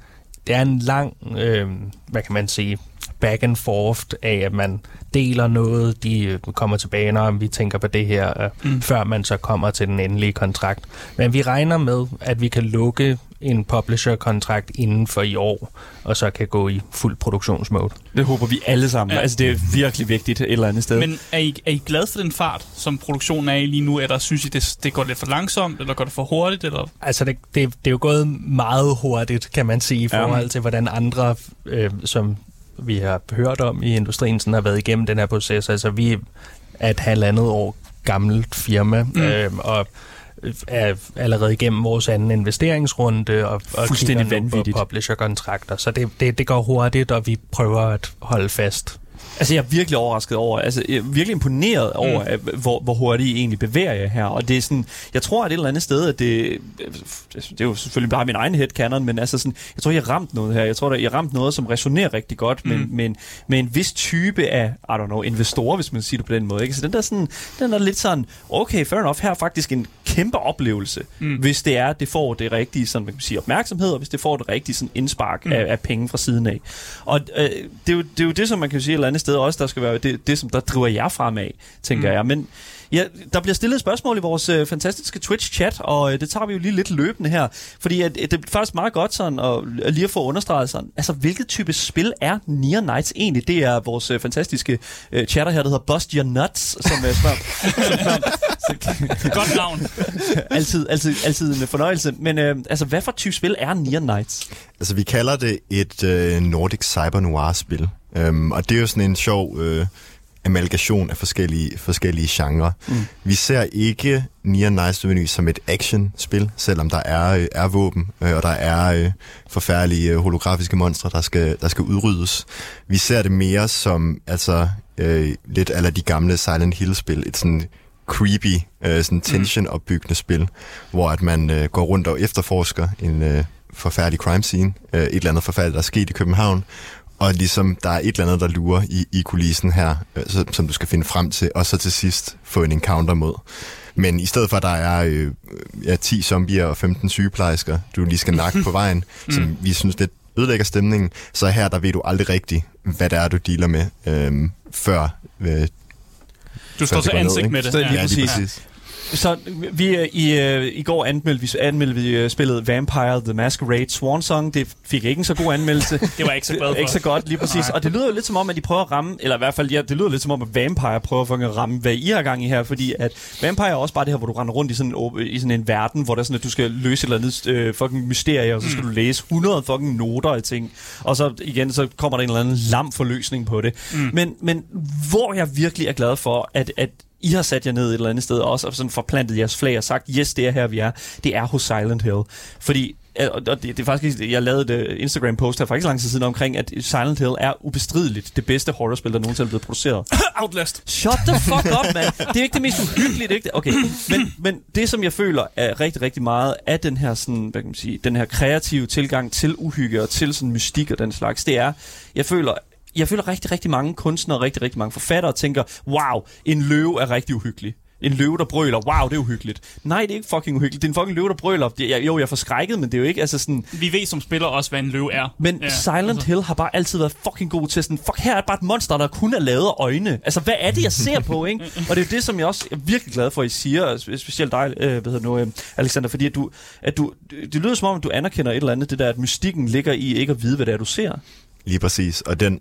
det er en lang, øh, hvad kan man sige, back and forth af, at man deler noget, de øh, kommer tilbage, når vi tænker på det her, øh, Mm. før man så kommer til den endelige kontrakt. Men vi regner med, at vi kan lukke en publisher-kontrakt inden for i år, og så kan gå i fuld produktionsmode. Det håber vi alle sammen. Ja. Altså, det er virkelig vigtigt et eller andet sted. Men er I, er I glade for den fart, som produktionen er i lige nu, eller synes I, det, det går lidt for langsomt, eller går det for hurtigt? Eller? Altså, det, det, det er jo gået meget hurtigt, kan man sige, i Ja. forhold til, hvordan andre, øh, som vi har hørt om i industrien, sådan har været igennem den her proces. Altså, vi er et halvandet år gammelt firma, Mm. mm. øh, og er allerede igennem vores anden investeringsrunde, og, og Fuldstændig kigger nu på publisher-kontrakter. Så det, det, det går hurtigt, og vi prøver at holde fast. Altså, jeg er virkelig overrasket over, altså, jeg er virkelig imponeret over, Mm. at, hvor, hvor hurtigt I egentlig bevæger jer her. Og det er sådan, jeg tror, at et eller andet sted, at det, det er jo selvfølgelig bare min egen headcanon, men altså sådan, jeg tror, jeg ramt noget her. Jeg tror, at jeg ramt noget, som resonerer rigtig godt Mm. med, en, med en vis type af, I don't know, investorer, hvis man siger det på den måde. Ikke? Så den der, sådan, den der lidt sådan, okay, fair enough, her er faktisk en kæmpe oplevelse, Mm. mm. hvis det er, at det får det rigtige sådan, man kan sige, opmærksomhed, og hvis det får det rigtige sådan, indspark Mm. mm. af, af penge fra siden af. Og øh, det, er jo, det er jo det, som man kan sige et eller andet sted også, der skal være det, det som der driver jer fremad, tænker Mm. jeg. Men ja, der bliver stillet et spørgsmål i vores øh, fantastiske Twitch-chat, og øh, det tager vi jo lige lidt løbende her. Fordi at, at det er faktisk meget godt sådan, at, at lige at få understreget sådan, altså hvilket type spil er Near Knights egentlig? Det er vores øh, fantastiske øh, chatter her, der hedder Bust Your Nuts, som øh, spørger. Godt navn. altid, altid, altid en fornøjelse. Men øh, altså, hvad for type spil er Near Knights? Altså, vi kalder det et øh, Nordic Cyber Noir-spil. Øhm, og det er jo sådan en sjov øh, amalgation af forskellige, forskellige genrer. Mm. Vi ser ikke Near Nice Menu som et action-spil, selvom der er, øh, er våben, øh, og der er øh, forfærdelige øh, holografiske monstre, der skal, der skal udryddes. Vi ser det mere som altså, øh, lidt af de gamle Silent Hill-spil. Et sådan creepy, øh, sådan tension-opbyggende spil, hvor at man øh, går rundt og efterforsker en øh, forfærdelig crime scene, øh, et eller andet forfærdeligt, der er sket i København, og ligesom der er et eller andet, der lurer i, i kulissen her, øh, så, som du skal finde frem til, og så til sidst få en encounter mod. Men i stedet for, at der er øh, ja, 10 zombier og 15 sygeplejersker, du lige skal nakke på vejen, som vi synes lidt ødelægger stemningen, så her der ved du aldrig rigtigt, hvad det er, du dealer med, øh, før øh, Du står til ned, ansigt ikke? med det. Ja. lige ja, præcis. præcis. Så vi øh, i, øh, i går anmeldte vi, anmeldte vi øh, spillet Vampire the Masquerade Swan Song. Det fik ikke en så god anmeldelse. Det var ikke så for. ikke så godt, lige præcis. Og det lyder jo lidt som om, at de prøver at ramme, eller i hvert fald, ja, det lyder lidt som om, at Vampire prøver at ramme, hvad I har gang i her, fordi at Vampire er også bare det her, hvor du render rundt i sådan en, i sådan en verden, hvor der er sådan, at du skal løse et eller andet øh, fucking mysterie, og så skal mm. du læse 100 fucking noter af ting. Og så igen, så kommer der en eller anden lam forløsning på det. Mm. Men, men hvor jeg virkelig er glad for, at, at I har sat jer ned et eller andet sted også, og sådan forplantet jeres flag og sagt, yes, det er her, vi er. Det er hos Silent Hill. Fordi øh, og det, det er faktisk, jeg lavede et øh, Instagram-post her for ikke så lang tid siden omkring, at Silent Hill er ubestrideligt det bedste horrorspil, der nogensinde er blevet produceret. Outlast. Shut the fuck up, man. Det er ikke det mest uhyggelige, det er ikke det. Okay, men, men det, som jeg føler er rigtig, rigtig meget af den her, sådan, hvad kan man sige, den her kreative tilgang til uhygge og til sådan mystik og den slags, det er, jeg føler, jeg føler rigtig, rigtig mange kunstnere og rigtig, rigtig mange forfattere tænker, wow, en løve er rigtig uhyggelig. En løve, der brøler, wow, det er uhyggeligt. Nej, det er ikke fucking uhyggeligt. Det er en fucking løve, der brøler. Det, jeg, jo, jeg er forskrækket, men det er jo ikke altså sådan... Vi ved som spiller også, hvad en løve er. Men ja, Silent altså. Hill har bare altid været fucking god til sådan, fuck, her er bare et monster, der kun er lavet af øjne. Altså, hvad er det, jeg ser på, ikke? Og det er jo det, som jeg også er virkelig glad for, at I siger, specielt dig, øh, hvad hedder det nu, øh, Alexander, fordi at du, at du, det lyder som om, at du anerkender et eller andet, det der, at mystikken ligger i ikke at vide, hvad det er, du ser. Lige præcis. Og den,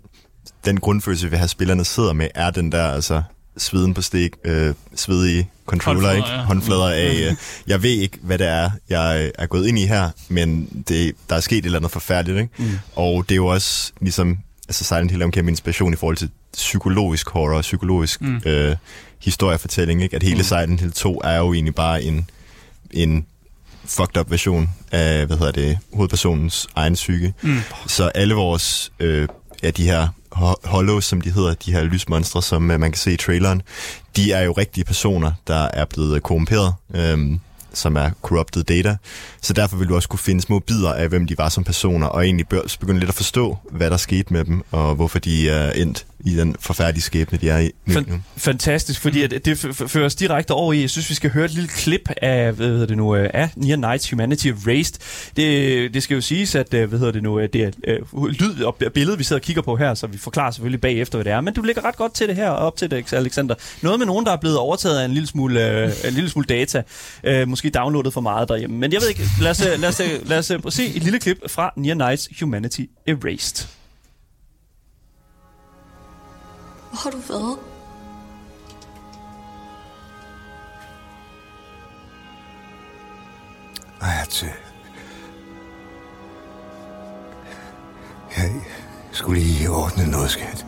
den grundfølelse, vi har spillerne sidder med, er den der, altså sveden på stik, øh, svedige controller, Håndflader, ikke? ja. Håndflader af, øh, jeg ved ikke, hvad det er, jeg øh, er gået ind i her, men det, der er sket et eller andet forfærdeligt, ikke? Mm. Og det er jo også ligesom, altså Silent Hill er en kæmpe inspiration i forhold til psykologisk horror, psykologisk mm. øh, historiefortælling, ikke? At hele mm. Silent Hill 2 er jo egentlig bare en, en fucked up version af, hvad hedder det, hovedpersonens egen psyke. Mm. Så alle vores, øh, ja, de her hollows, som de hedder, de her lysmonstre, som øh, man kan se i traileren, de er jo rigtige personer, der er blevet øh, korrumperet, øh, som er corrupted data. Så derfor vil du også kunne finde små bidder af, hvem de var som personer, og egentlig begynde lidt at forstå, hvad der skete med dem, og hvorfor de er endt i den forfærdelige skæbne, de er i nu. Fan- fantastisk, fordi at det f- f- fører os direkte over i, jeg synes, vi skal høre et lille klip af, hvad hedder det nu, øh, af Near Nights Humanity Erased. Det, det skal jo siges, at, øh, hvad hedder det nu, øh, det er øh, lyd og billede, vi sidder og kigger på her, så vi forklarer selvfølgelig bagefter, hvad det er. Men du ligger ret godt til det her, og op til det, Alexander. Noget med nogen, der er blevet overtaget af en lille smule, øh, en lille smule data. Øh, måske downloadet for meget derhjemme. Men jeg ved ikke, lad os, lad os, lad os, øh, se et lille klip fra Near Nights Humanity Erased. Hvor har du været? Ej, til... Jeg skulle lige ordne noget, skat.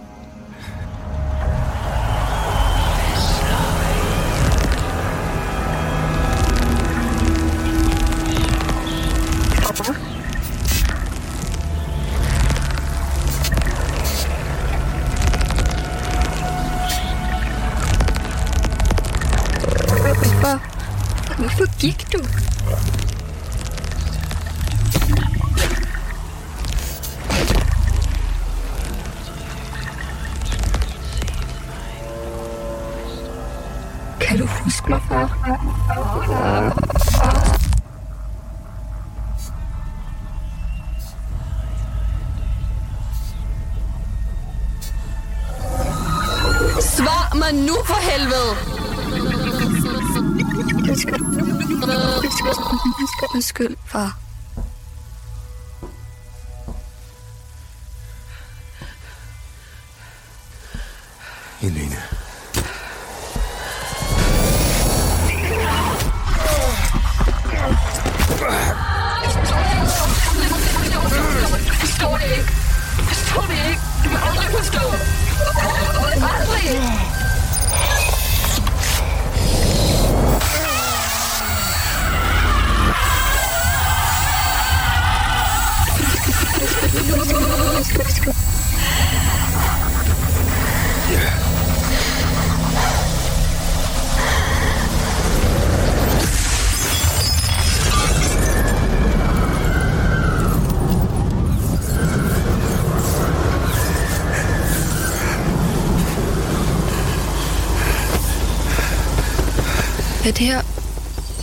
Gik du? Kan du huske mig, far? Svar mig nu for helvede! Undskyld, far.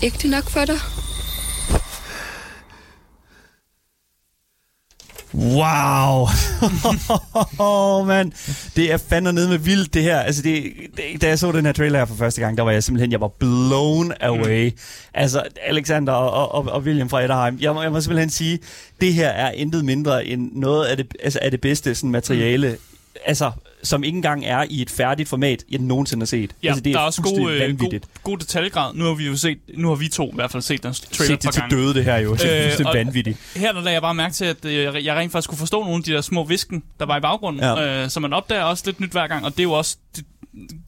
Ægte nok for dig? Wow! oh, man. Det er fandme nede med vildt, det her. Altså, det, det, da jeg så den her trailer her for første gang, der var jeg simpelthen, jeg var blown away. Mm. Altså, Alexander og, og, og William fra Etterheim, jeg må, jeg må simpelthen sige, det her er intet mindre end noget af det, altså, af det bedste sådan, materiale, mm. altså, som ikke engang er i et færdigt format, jeg nogensinde har set. Ja, altså, det der er også god, øh, god, god detaljegrad. Nu har vi jo set, nu har vi to i hvert fald set den trailer Set det til gange. døde, det her jo. Det er Øh, vanvittigt. Her der lagde jeg bare mærke til, at øh, jeg rent faktisk kunne forstå nogle af de der små visken, der var i baggrunden. Ja. Øh, så man opdager også lidt nyt hver gang, og det er jo også det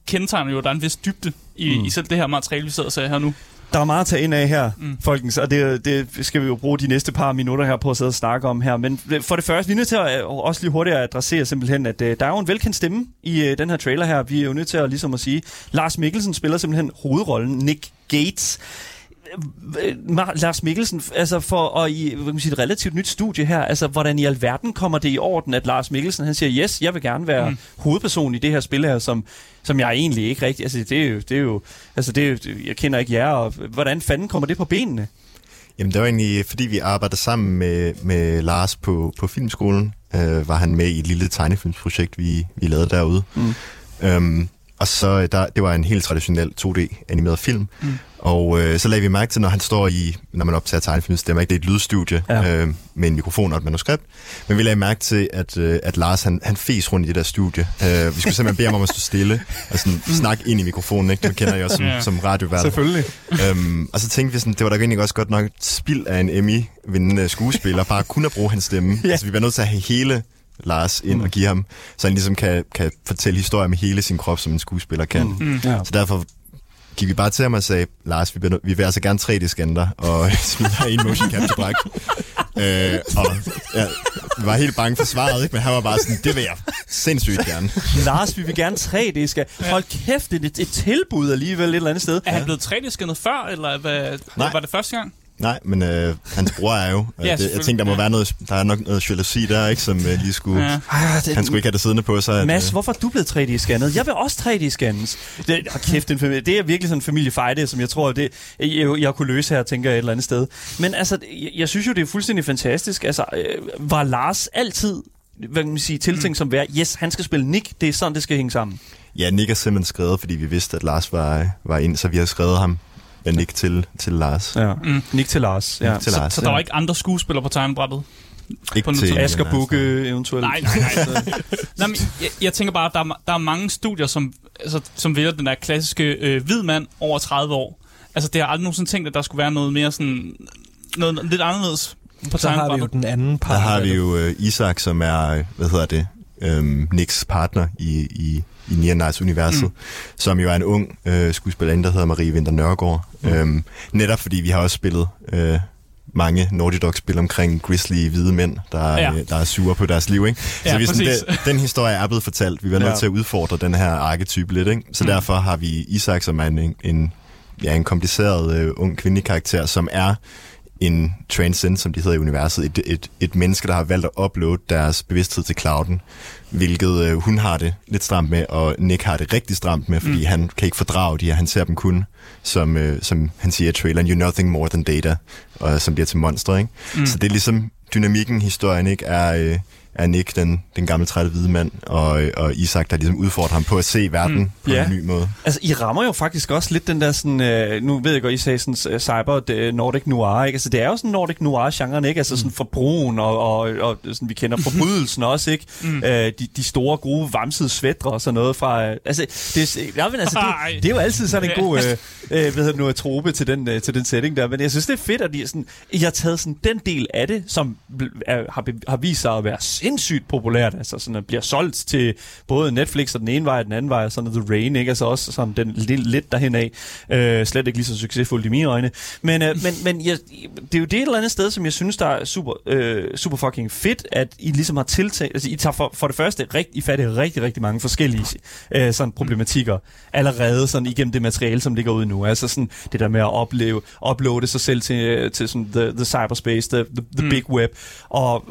kendetegner jo, at der er en vis dybde i, mm. i selv det her materiale, vi sidder og ser her nu. Der er meget at tage ind af her, mm. folkens, og det, det skal vi jo bruge de næste par minutter her på at sidde og snakke om her. Men for det første, vi er nødt til at øh, også lige hurtigt at adressere simpelthen, at uh, der er jo en velkendt stemme i uh, den her trailer her. Vi er jo nødt til at ligesom at sige, Lars Mikkelsen spiller simpelthen hovedrollen, Nick Gates. Lars Mikkelsen, altså for at i hvad kan man sige, et relativt nyt studie her, altså hvordan i alverden kommer det i orden, at Lars Mikkelsen han siger, yes, jeg vil gerne være mm. hovedperson i det her spil her, som, som jeg egentlig ikke rigtig, altså det er jo, det er jo, altså det er jeg kender ikke jer, og hvordan fanden kommer det på benene? Jamen, det var egentlig, fordi vi arbejdede sammen med, med Lars på, på filmskolen, øh, var han med i et lille tegnefilmsprojekt, vi, vi lavede derude. Mm. Øhm, og så, der, det var en helt traditionel 2D-animeret film. Mm. Og øh, så lagde vi mærke til, når han står i, når man optager tegnefilm, ikke, det er et lydstudie Ja. øh, med en mikrofon og et manuskript. Men vi lagde mærke til, at, øh, at Lars, han, han fes rundt i det der studie. Øh, vi skulle simpelthen bede ham om at stå stille og sådan, snakke ind i mikrofonen, ikke? Det kender jeg også som, Ja. som radiovært. Selvfølgelig. øhm, og så tænkte vi sådan, det var da egentlig også godt nok et spild af en Emmy-vindende skuespiller, bare kun at bruge hans stemme. Ja. Altså, vi var nødt til at have hele Lars ind mm. og give ham, så han ligesom kan, kan fortælle historier med hele sin krop, som en skuespiller kan. Mm. Mm. Ja. Så derfor gik vi bare til ham og sagde, Lars, vi, vil, vi vil altså gerne 3D-scanne dig, og smide dig i en motion capture bræk. øh, og ja, vi var helt bange for svaret, ikke? men han var bare sådan, det vil jeg sindssygt gerne. Lars, vi vil gerne 3D skal. Hold kæft, det er et, et tilbud alligevel et eller andet sted. Er han blevet 3D-scannet før, eller hvad, Nej. var det første gang? Nej, men øh, hans bror er jo. Ja, Ja, det, jeg tænkte, der må Ja. være noget, der er nok noget jalousi der, ikke, som øh, lige skulle... Ja. Ah, det, Han skulle ikke have det siddende på sig. At, Mads, øh, hvorfor er du blevet 3D-scannet? Jeg vil også 3D-scannes. Det, oh, kæft, en familie. det er virkelig sådan en familiefejde, som jeg tror, det, jeg, jeg kunne løse her, tænker jeg et eller andet sted. Men altså, jeg, jeg synes jo, det er fuldstændig fantastisk. Altså, øh, var Lars altid hvad kan man sige, tiltænkt mm. som være, yes, han skal spille Nick, det er sådan, det skal hænge sammen. Ja, Nick er simpelthen skrevet, fordi vi vidste, at Lars var, var ind, så vi har skrevet ham med Nick til, til Lars. Ja. Mm. Nick til Lars. Ja. Nick til Så, Lars. så der var ikke andre skuespillere på tegnebrættet? ikke på til, Asger Bukke eventuelt. Nej, nej, nej. Nej, men jeg, jeg tænker bare, at der er, der er mange studier, som, altså, som vælger den der klassiske øh, hvid mand over 30 år. Altså, det har aldrig nogensinde tænkt, at der skulle være noget mere sådan... Noget lidt anderledes på Så har vi jo den anden part. Der har vi jo øh, Isak, som er, øh, hvad hedder det, øhm, Nicks partner i, i, i Near Nights-universet, mm. som jo er en ung øh, skuespillerinde, der hedder Marie Vinter Nørgaard. Mm. Øhm, netop fordi vi har også spillet øh, mange Naughty Dog-spil omkring grizzly hvide mænd, der, Ja. øh, der er sure på deres liv. Ikke? Så Ja, vi sådan, det, den historie er blevet fortalt. Vi var nødt Ja. til at udfordre den her arketype lidt. Ikke? Så mm. derfor har vi Isak, som er en, en, ja, en kompliceret øh, ung kvindelig karakter, som er en transcend, som de hedder i universet, et, et, et menneske, der har valgt at uploade deres bevidsthed til clouden, hvilket øh, hun har det lidt stramt med, og Nick har det rigtig stramt med, fordi mm. han kan ikke fordrage de her, han ser dem kun, som, øh, som han siger i traileren, you're nothing more than data, og som bliver til monster, ikke? Mm. Så det er ligesom dynamikken, historien, ikke, er, øh, er Nick, den, den gamle trætte hvide mand, og, øh, og Isak, der ligesom udfordrer ham på at se verden mm. på Ja. en ny måde. Altså, I rammer jo faktisk også lidt den der sådan, øh, nu ved jeg godt, I sagde sådan uh, cyber Nordic Noir, ikke? Altså, det er jo sådan Nordic Noir-genren, ikke? Altså sådan forbrugen og, og, og sådan, vi kender forbrydelsen også, ikke? Mm. Uh, de, de store, gode, vamsede svætter og sådan noget fra, uh, altså, det, er- ja, men, altså det, det, er jo altid sådan en god, uh, uh, hvad hedder nu, trope til den, uh, til den setting der, men jeg synes, det er fedt, at de sådan, I har taget sådan den del af det, som er, har, har vist sig at være sindssygt populært, altså sådan, bliver solgt til både Netflix og den ene vej og den anden vej, og sådan The Rain, ikke? Altså også sådan den lidt, lidt derhen af. Øh, slet ikke lige så succesfuldt i mine øjne. Men, øh, men, men jeg, det er jo det et eller andet sted, som jeg synes, der er super, øh, super fucking fedt, at I ligesom har tiltænkt, altså I tager for, for det første rigt, I fat i rigtig, rigtig mange forskellige øh, sådan problematikker allerede sådan igennem det materiale, som ligger ude nu. Altså sådan det der med at opleve, uploade sig selv til, til sådan the, the cyberspace, the, the, the mm. big web, og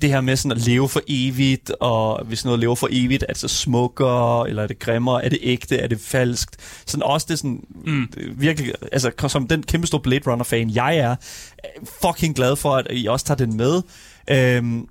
det her med sådan at leve for evigt, og hvis noget lever for evigt, er det så smukkere, eller er det grimmere, er det ægte, er det falskt? Sådan også det sådan, mm. virkelig, altså som den kæmpe store Blade Runner-fan, jeg er, fucking glad for, at I også tager den med. Øhm,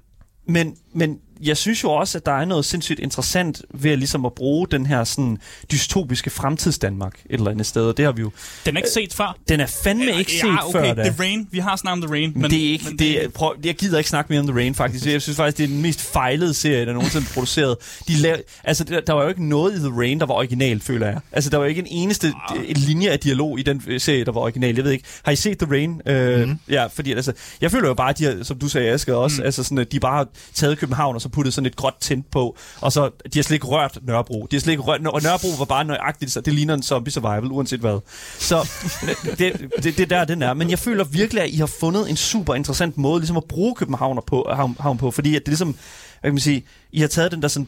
men, men jeg synes jo også, at der er noget sindssygt interessant ved at, ligesom at bruge den her sådan, dystopiske fremtidsdanmark et eller andet sted. Og det har vi jo... Den er ikke set før. Den er fandme ikke set ja, okay, før da. The Rain. Vi har snakket om The Rain. Men, Men det er ikke, men det, er, prøv, jeg gider ikke snakke mere om The Rain, faktisk. Jeg synes faktisk, det er den mest fejlede serie, der nogensinde er produceret. De lav, altså, der, der var jo ikke noget i The Rain, der var originalt, føler jeg. Altså, der var jo ikke en eneste en linje af dialog i den øh, serie, der var original. Jeg ved ikke. Har I set The Rain? Øh, mm. Ja, fordi altså, jeg føler jo bare, at de har, som du sagde, Asger, også, mm. altså sådan, at de bare har taget København og så puttet sådan et gråt tint på, og så, de har slet ikke rørt Nørrebro. De har slet ikke rørt, og Nørrebro var bare nøjagtigt, så det ligner en zombie survival, uanset hvad. Så det, det, det er der, den er. Men jeg føler virkelig, at I har fundet en super interessant måde ligesom at bruge København på, havn, havn på fordi at det ligesom, hvad kan man sige, I har taget den der sådan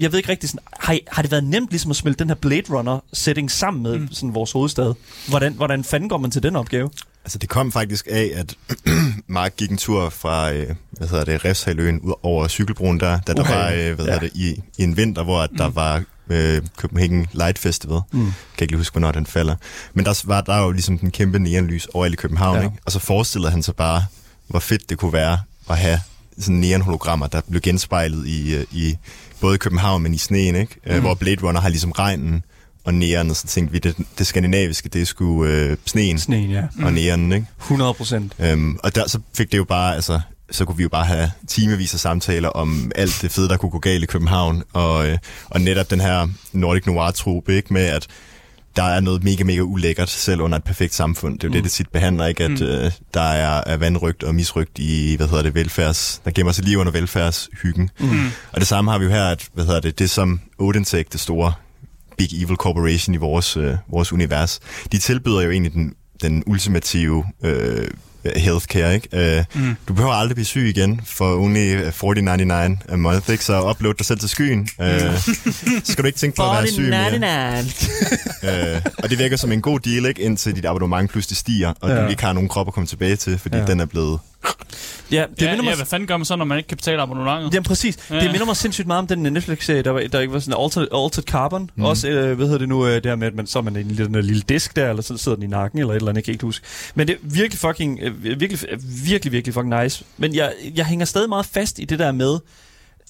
jeg ved ikke rigtig, sådan, har, har det været nemt ligesom at smelte den her Blade Runner setting sammen med mm. sådan vores hovedstad? Hvordan, hvordan fanden går man til den opgave? Altså, det kom faktisk af, at Mark gik en tur fra, øh, hvad hedder det, Refshaløen ud over cykelbroen der, da der Okay. var, øh, hvad Ja. det, i, i en vinter, hvor at der var øh, Copenhagen Light Festival. Mm. Kan ikke lige huske, hvornår den falder. Men der var der jo ligesom den kæmpe neonlys over i København, Ja. ikke? Og så forestillede han sig bare, hvor fedt det kunne være at have sådan neonhologrammer, der blev genspejlet i, øh, i både København, men i sneen, ikke? Mm. Hvor Blade Runner har ligesom regnen og neon, og så tænkte vi, det, det skandinaviske, det skulle øh, sneen, Sneen, ja. og neonen, ikke? 100 procent. Øhm, og der så fik det jo bare, altså, så kunne vi jo bare have timevis af samtaler om alt det fede, der kunne gå galt i København, og, øh, og netop den her Nordic Noir-trope, ikke, med at der er noget mega, mega ulækkert, selv under et perfekt samfund. Det er jo mm. det, det tit behandler, ikke? At mm. øh, der er, er vandrygt og misrygt i, hvad hedder det, velfærds... Der gemmer sig lige under velfærdshyggen. Mm. Og det samme har vi jo her, at, hvad hedder det, det som Odensek, det store Big Evil Corporation i vores, øh, vores univers, de tilbyder jo egentlig den, den ultimative øh, healthcare, ikke? Øh, mm. Du behøver aldrig blive syg igen for only 40.99 a month, ikke? Så upload dig selv til skyen. Øh, så skal du ikke tænke på at være syg mere. Øh, og det virker som en god deal, ikke? Indtil dit abonnement pludselig stiger, og Ja. du ikke har nogen krop at komme tilbage til, fordi ja. den er blevet... Ja, det Ja, minder mig ja, hvad fanden gør man så, når man ikke kan betale abonnementet? Jamen præcis. Ja. Det minder mig sindssygt meget om den Netflix-serie, der, var, der ikke var sådan Altered, Altered Carbon. Mm. Også, øh, hvad hedder det nu, øh, der med, at man, så er man en lille, en lille disk der, eller så sidder den i nakken, eller et eller andet, jeg kan ikke huske. Men det er virkelig fucking, øh, virkelig, virkelig, virkelig fucking nice. Men jeg, jeg hænger stadig meget fast i det der med,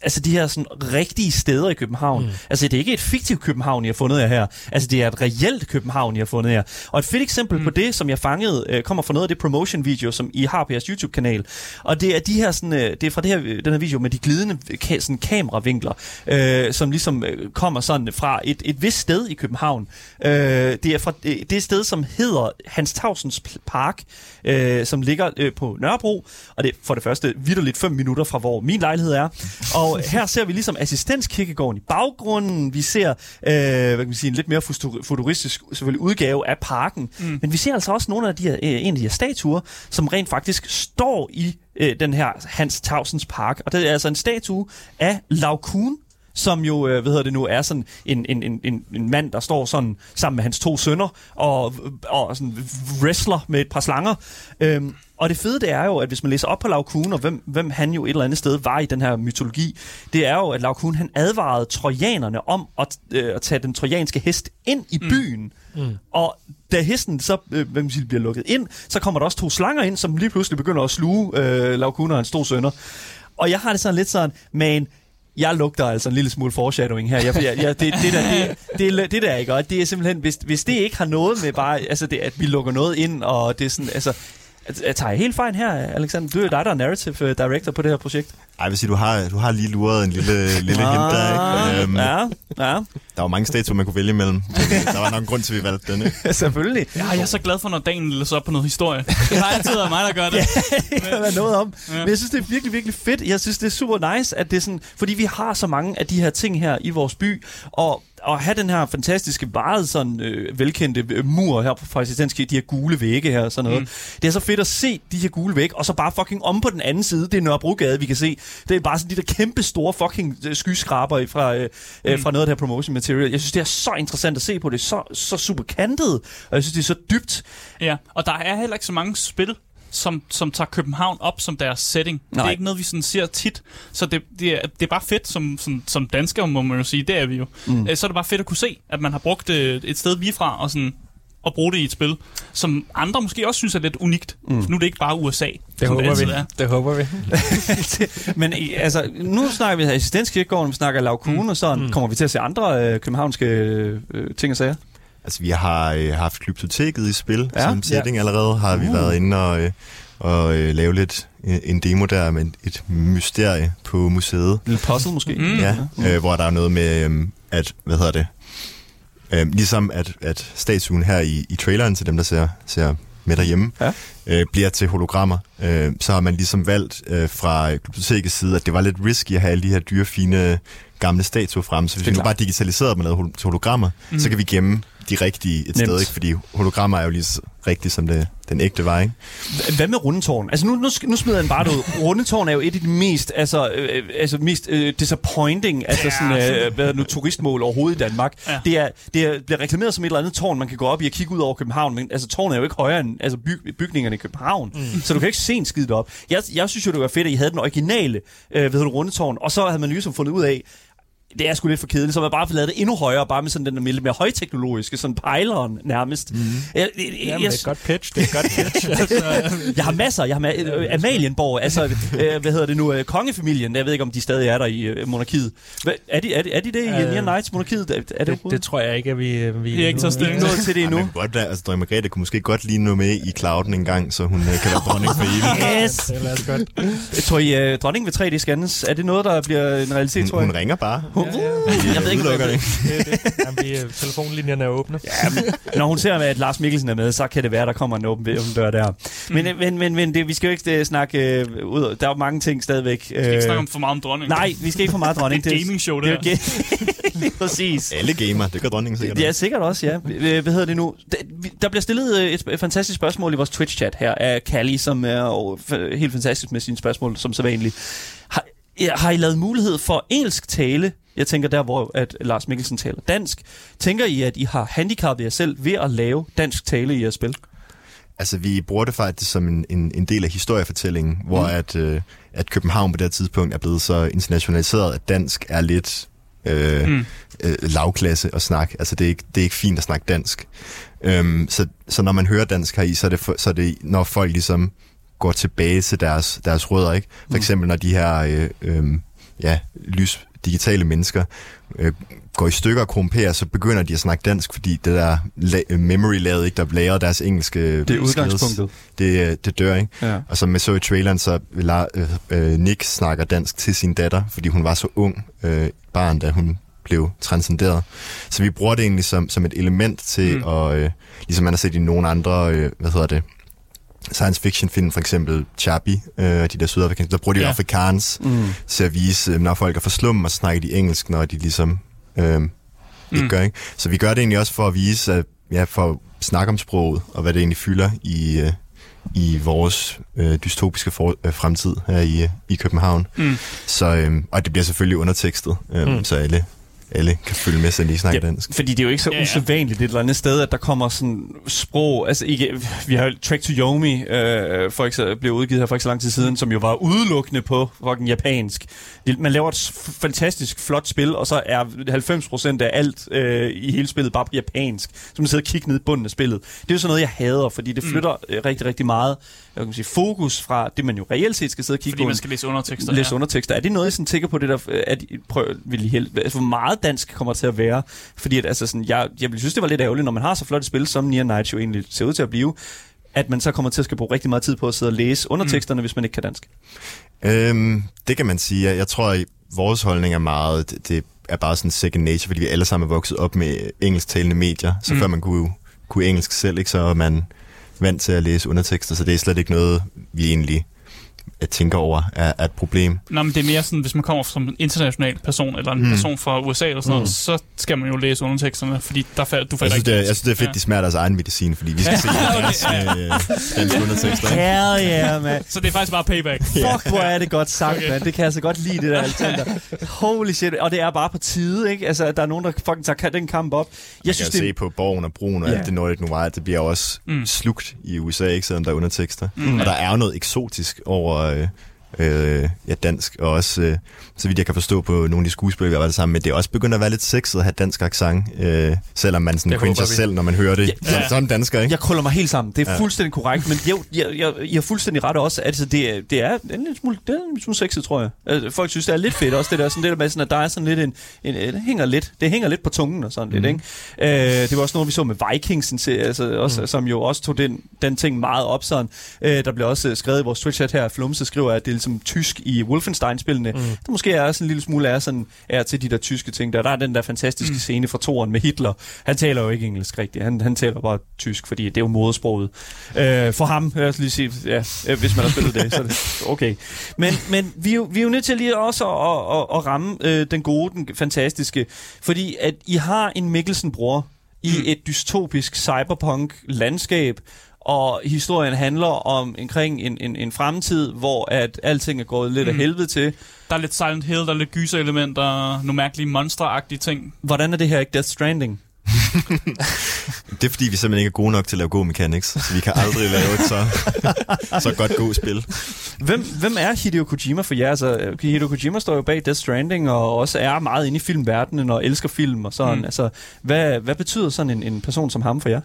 altså de her sådan rigtige steder i København. Mm. Altså det er ikke et fiktivt København, I har fundet jer her. Altså det er et reelt København, I har fundet jer. Og et fedt eksempel mm. på det, som jeg fangede, øh, kommer fra noget af det promotion video, som I har på jeres YouTube-kanal. Og det er de her sådan, øh, det er fra det her, den her video med de glidende ka- sådan kameravinkler, øh, som ligesom øh, kommer sådan fra et, et vist sted i København. Øh, det er fra det, det sted, som hedder Hans Tavsens P- Park, øh, som ligger øh, på Nørrebro. Og det er for det første vidderligt 5 minutter fra, hvor min lejlighed er. Og her ser vi ligesom assistenskirkegården i baggrunden. Vi ser øh, hvad kan man sige, en lidt mere futuristisk selvfølgelig, udgave af parken. Mm. Men vi ser altså også nogle af de her, øh, en af de her statuer, som rent faktisk står i øh, den her Hans Tavsens Park. Og det er altså en statue af Kuhn, som jo, øh, hvad hedder det nu, er sådan en, en, en, en, mand, der står sådan sammen med hans to sønner og, og sådan wrestler med et par slanger. Øhm, og det fede det er jo, at hvis man læser op på Kuhn, og hvem, hvem han jo et eller andet sted var i den her mytologi, det er jo, at Kuhn, han advarede trojanerne om at, øh, at tage den trojanske hest ind i byen. Mm. Og da hesten så øh, hvad man siger, bliver lukket ind, så kommer der også to slanger ind, som lige pludselig begynder at sluge øh, Kuhn og hans to sønner. Og jeg har det sådan lidt sådan, man, jeg lugter altså en lille smule foreshadowing her. Jeg, jeg, jeg, det, det, der, det, det, det, der der ikke, og det er simpelthen, hvis, hvis det ikke har noget med bare, altså det, at vi lukker noget ind, og det er sådan, altså, at tager jeg helt fejl her, Alexander? Du er dig, der er narrative øh, director på det her projekt. Ej, jeg vil sige, du har, du har lige luret en lille, lille hint der, ikke? Øhm, ja, ja, Der var mange statuer, man kunne vælge imellem. Men Der var nok en grund til, at vi valgte den, ikke? selvfølgelig. Ja, jeg er så glad for, når Daniel læser op på noget historie. Det har altid været mig, der gør det. det kan være noget om. Ja. Men jeg synes, det er virkelig, virkelig fedt. Jeg synes, det er super nice, at det er sådan... Fordi vi har så mange af de her ting her i vores by, og at have den her fantastiske, meget sådan øh, velkendte øh, mur her fra Assistenskirke, de her gule vægge her og sådan noget. Mm. Det er så fedt at se de her gule vægge, og så bare fucking om på den anden side, det er Nørrebrogade, vi kan se. Det er bare sådan de der kæmpe store fucking øh, skyskraber fra, øh, mm. fra noget af det her promotion material. Jeg synes, det er så interessant at se på. Det er så, så super kantet, og jeg synes, det er så dybt. Ja, og der er heller ikke så mange spil, som, som tager København op som deres setting. Nej. Det er ikke noget, vi sådan ser tit. Så det, det, er, det er bare fedt, som, som, som danskere må man jo sige, det er vi jo. Mm. Så er det bare fedt at kunne se, at man har brugt øh, et sted vi fra, og sådan at bruge det i et spil, som andre måske også synes er lidt unikt. Mm. Nu er det ikke bare USA, Det som håber altid vi. er. Det håber vi. Men i- altså, nu snakker vi her assistenskirkegården, vi snakker lavkune mm. og sådan. Kommer vi til at se andre øh, københavnske øh, ting og sager? Altså, vi har øh, haft Glyptoteket i spil Ja. ja. som setting allerede. Har vi været inde og, øh, og øh, lave lidt øh, en demo der med et mysterie på museet. Lille puzzle måske? Mm. Ja, øh, hvor der er noget med, øh, at, hvad hedder det, øh, ligesom at, at statuen her i, i traileren til dem, der ser, ser med derhjemme, Ja. øh, bliver til hologrammer. Øh, så har man ligesom valgt øh, fra bibliotekets side, at det var lidt risky at have alle de her dyre, fine gamle statuer frem. Så hvis vi nu bare digitaliserede dem og lavede hol- hologrammer, mm. så kan vi gemme de rigtige et Nemt. sted, ikke? fordi hologrammer er jo lige så rigtigt som det, den ægte var. Ikke? Hvad med Rundetårn? Altså nu, nu, nu smider jeg den bare ud. Rundetårn er jo et af de mest, altså, øh, altså mest øh, disappointing, altså sådan, øh, hvad er nu, turistmål overhovedet i Danmark. Ja. Det, er, det er, bliver reklameret som et eller andet tårn, man kan gå op i og kigge ud over København, men altså tårnet er jo ikke højere end altså, byg, bygningerne i København, mm. så du kan ikke se en skid op. Jeg, jeg synes jo, det var fedt, at I havde den originale øh, hedder det, Rundetårn, og så havde man ligesom fundet ud af, det er sgu lidt for kedeligt, så man bare får lavet det endnu højere, bare med sådan den der lidt mere højteknologiske, sådan pejleren nærmest. Mm. Jeg, jeg, Jamen, jeg, det er godt pitch. Det er godt pitch. altså, jeg har masser. Jeg har ma- øh, Amalienborg, altså, øh, hvad hedder det nu, øh, kongefamilien. Jeg ved ikke, om de stadig er der i øh, monarkiet. Hva, er, de, er, de, er de det i Øh, uh, Near Nights monarkiet? Er, er det, det, det tror jeg ikke, at vi... vi Vi er ikke så er nået til det endnu. kan godt, altså, Dronning Margrethe kunne måske godt lige nå med i clouden en gang, så hun øh, kan være dronning for evigt. Yes! Det er godt. Tror I, uh, dronningen ved 3D-scannes, er det noget, der bliver en realitet, tror jeg? hun ringer bare. Hun, jeg ved ikke, hvad det Det, er det. Jamen, vi, øh, telefonlinjerne er åbne. Når hun ser, at Lars Mikkelsen er med, så kan det være, der kommer en åben, dør der. Men, mm. men, men, men det, vi skal jo ikke uh, snakke øh, ud. Der er mange ting stadigvæk. Vi skal ikke snakke om for meget om dronning. Nej, vi skal ikke for meget dronning. Det er et gamingshow, det det er præcis. Alle gamer, det gør dronningen sikkert. Ja, sikkert også, ja. Øh, Hvad hedder det nu? Der- bliver stillet øh, et fantastisk spørgsmål i vores Twitch-chat her af Callie, som er helt fantastisk med sine spørgsmål, som sædvanligt. Har, ja, har I lavet mulighed for engelsk tale? Jeg tænker der, hvor at Lars Mikkelsen taler dansk. Tænker I, at I har handicappet jer selv ved at lave dansk tale i jeres spil? Altså, vi bruger det faktisk som en, en, en del af historiefortællingen, hvor Mm. at, øh, at København på det tidspunkt er blevet så internationaliseret, at dansk er lidt øh, mm. øh, lavklasse at snakke. Altså, det er ikke, det er ikke fint at snakke dansk. Øhm, så, så når man hører dansk her i, så er det, for, så er det når folk ligesom går tilbage til deres, deres rødder, ikke? For eksempel når de her øh, øh, ja, lys digitale mennesker øh, går i stykker og korrumperer, så begynder de at snakke dansk, fordi det der la- memory laget ikke, der lærer deres engelske Det er skills, udgangspunktet. Det, øh, det dør, ikke? Ja. Og som jeg så i traileren, så la, øh, øh, Nick snakker dansk til sin datter, fordi hun var så ung øh, barn, da hun blev transcenderet. Så vi bruger det egentlig som, som et element til mm. at, øh, ligesom man har set i nogle andre, øh, hvad hedder det, science fiction film, for eksempel Chappie, øh, de der sydafrikanske, der bruger de Ja. afrikansk Mm. til at vise, øh, når folk er for slum, og så snakker de engelsk, når de ligesom øh, ikke Mm. gør, ikke? Så vi gør det egentlig også for at vise, at, ja, for at snakke om sproget, og hvad det egentlig fylder i, øh, i vores øh, dystopiske for, øh, fremtid her i, øh, i København. Mm. Så, øh, og det bliver selvfølgelig undertekstet, øh, mm. så alle, alle kan følge med, så de snakker Ja, dansk. Fordi det er jo ikke så Ja, ja. usædvanligt et eller andet sted, at der kommer sådan sprog. Altså, ikke, vi har jo Trek to Yomi, øh, for eksempel, blev udgivet her for ikke så lang tid siden, som jo var udelukkende på fucking japansk. Man laver et fantastisk flot spil, og så er 90% af alt øh, i hele spillet bare på japansk. Så man sidder og kigger ned i bunden af spillet. Det er jo sådan noget, jeg hader, fordi det flytter mm. rigtig, rigtig meget jeg kan sige, fokus fra det, man jo reelt set skal sidde og kigge Fordi på. man skal læse undertekster. Læse ja. undertekster. Er det noget, I sådan tænker på det der, at I prøv, vil I hel, altså, hvor meget dansk kommer til at være? Fordi at, altså, sådan, jeg, jeg synes, det var lidt ærgerligt, når man har så flot et spil, som Nier Night jo egentlig ser ud til at blive, at man så kommer til at skal bruge rigtig meget tid på at sidde og læse underteksterne, mm. hvis man ikke kan dansk. Øhm, det kan man sige. Jeg, tror, at vores holdning er meget, det, det er bare sådan second nature, fordi vi alle sammen er vokset op med engelsktalende medier, så mm. før man kunne, kunne engelsk selv, ikke, så er man vant til at læse undertekster, så det er slet ikke noget, vi egentlig jeg tænker over er, er et problem. Nå, men det er mere sådan, hvis man kommer som en international person, eller en mm. Mm. person fra USA eller sådan noget, så skal man jo læse underteksterne, fordi der fal- du Jeg falder synes, ikke det er, jeg synes, det er fedt, Ja. de smager deres egen medicin, fordi vi skal se deres øh, danske undertekster. Hell yeah, man. Så det er faktisk bare payback. Fuck, hvor er det godt sagt, Okay. okay. man. Det kan jeg så godt lide, det der Alexander. Holy shit. Og det er bare på tide, ikke? Altså, at der er nogen, der fucking tager den kamp op. Jeg Jeg synes, kan det se på Borgen og Broen og Ja. alt det Nordic Noir, det bliver også Mm. mm. slugt i USA, ikke, selvom der er undertekster. Mm. Mm. Og der er jo noget eksotisk over, øh, øh, ja, dansk, og også, øh, så vidt jeg kan forstå på nogle af de skuespillere, vi arbejder sammen med, det er også begyndt at være lidt sexet at have dansk accent, øh, selvom man sådan Det cringer vi. selv, når man hører det Ja. ja. som dansker, ikke? Jeg krøller mig helt sammen. Det er Ja. fuldstændig korrekt, men jeg, jeg, jeg, jeg har fuldstændig ret også. Altså, det, det er en lille smule, det er en lille smule sexet, tror jeg. Altså, folk synes, det er lidt fedt også, det der, sådan det der med, sådan, at der er sådan lidt en, en, en det hænger lidt, det hænger lidt på tungen og sådan mm. lidt, ikke? Øh, det var også noget, vi så med Vikings, en serie, altså, også, mm. som jo også tog den, den ting meget op sådan. Øh, der blev også øh, skrevet i vores Twitch-chat her, Flumse skriver, at det er ligesom tysk i Wolfenstein-spillene. Mm. Der måske er sådan en lille smule er sådan, er til de der tyske ting der. Der er den der fantastiske mm. scene fra toren med Hitler. Han taler jo ikke engelsk rigtigt. Han, han taler bare tysk, fordi det er jo modersproget. Øh, for ham, os lige sige, ja, øh, hvis man har spillet det, så er det okay. Men, men vi, er jo, vi er jo nødt til lige også at, at, at ramme øh, den gode, den fantastiske, fordi at I har en Mikkelsen-bror i mm. et dystopisk cyberpunk-landskab, og historien handler om omkring en, en, en fremtid, hvor at alting er gået lidt mm. af helvede til. Der er lidt Silent Hill, der er lidt gyserelementer, nogle mærkelige monsteragtige ting. Hvordan er det her ikke Death Stranding? Det er fordi, vi simpelthen ikke er gode nok til at lave god mechanics, så vi kan aldrig lave et så, så godt god spil. Hvem, hvem er Hideo Kojima for jer? Altså, Hideo Kojima står jo bag Death Stranding, og også er meget inde i filmverdenen, og elsker film og sådan. Mm. Altså, hvad, hvad betyder sådan en, en person som ham for jer?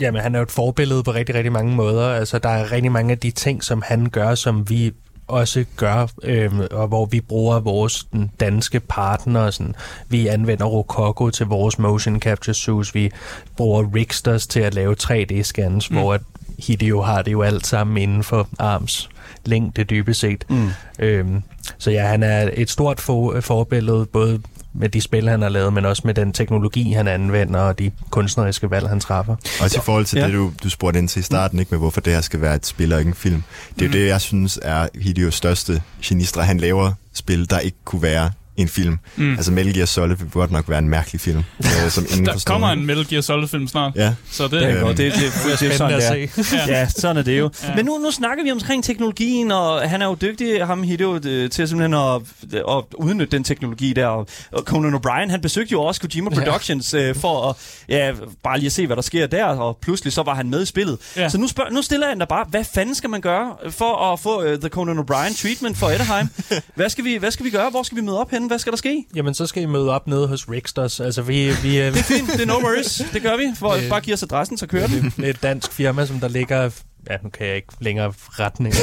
Jamen, han er jo et forbillede på rigtig, rigtig mange måder. Altså, der er rigtig mange af de ting, som han gør, som vi også gør, øhm, og hvor vi bruger vores den danske partner. Sådan. Vi anvender Rokoko til vores motion capture suits. Vi bruger Rixters til at lave 3D-scans, mm. hvor at Hideo har det jo alt sammen inden for arms længde dybest set. Mm. Øhm, så ja, han er et stort for, forbillede, både med de spil, han har lavet, men også med den teknologi, han anvender, og de kunstneriske valg, han træffer. Også i forhold til Ja. det, du, du spurgte ind til i starten, ikke med hvorfor det her skal være et spil og ikke en film. Det er jo det, jeg synes er Hideos største genistre. Han laver spil, der ikke kunne være en film. Mm. Altså Metal Gear Solid vil godt nok være en mærkelig film, øh, som ingen Der forstår. kommer en Metal Gear Solid-film snart. Ja, Så det, Det er Øhm. Det, det, det, det er sådan, Spændende det er. se. Ja, sådan er det jo. Ja. Men nu, nu snakker vi omkring teknologien, og han er jo dygtig, ham Hideo, øh, til simpelthen at, at udnytte den teknologi der. Og Conan O'Brien, han besøgte jo også Kojima Productions øh, for at ja, bare lige at se, hvad der sker der, og pludselig så var han med i spillet. Ja. Så nu, spørg, nu stiller jeg dig bare, hvad fanden skal man gøre for at få uh, The Conan O'Brien treatment for Ederheim? hvad, skal vi, hvad skal vi gøre? Hvor skal vi møde op henne? Hvad skal der ske? Jamen, så skal I møde op nede hos Rixters. Altså, vi, vi, Det er fint, det er no worries. Det gør vi. For, Øh. bare giv os adressen, så kører vi. Det er et dansk firma, som der ligger... Ja, nu kan jeg ikke længere retninger.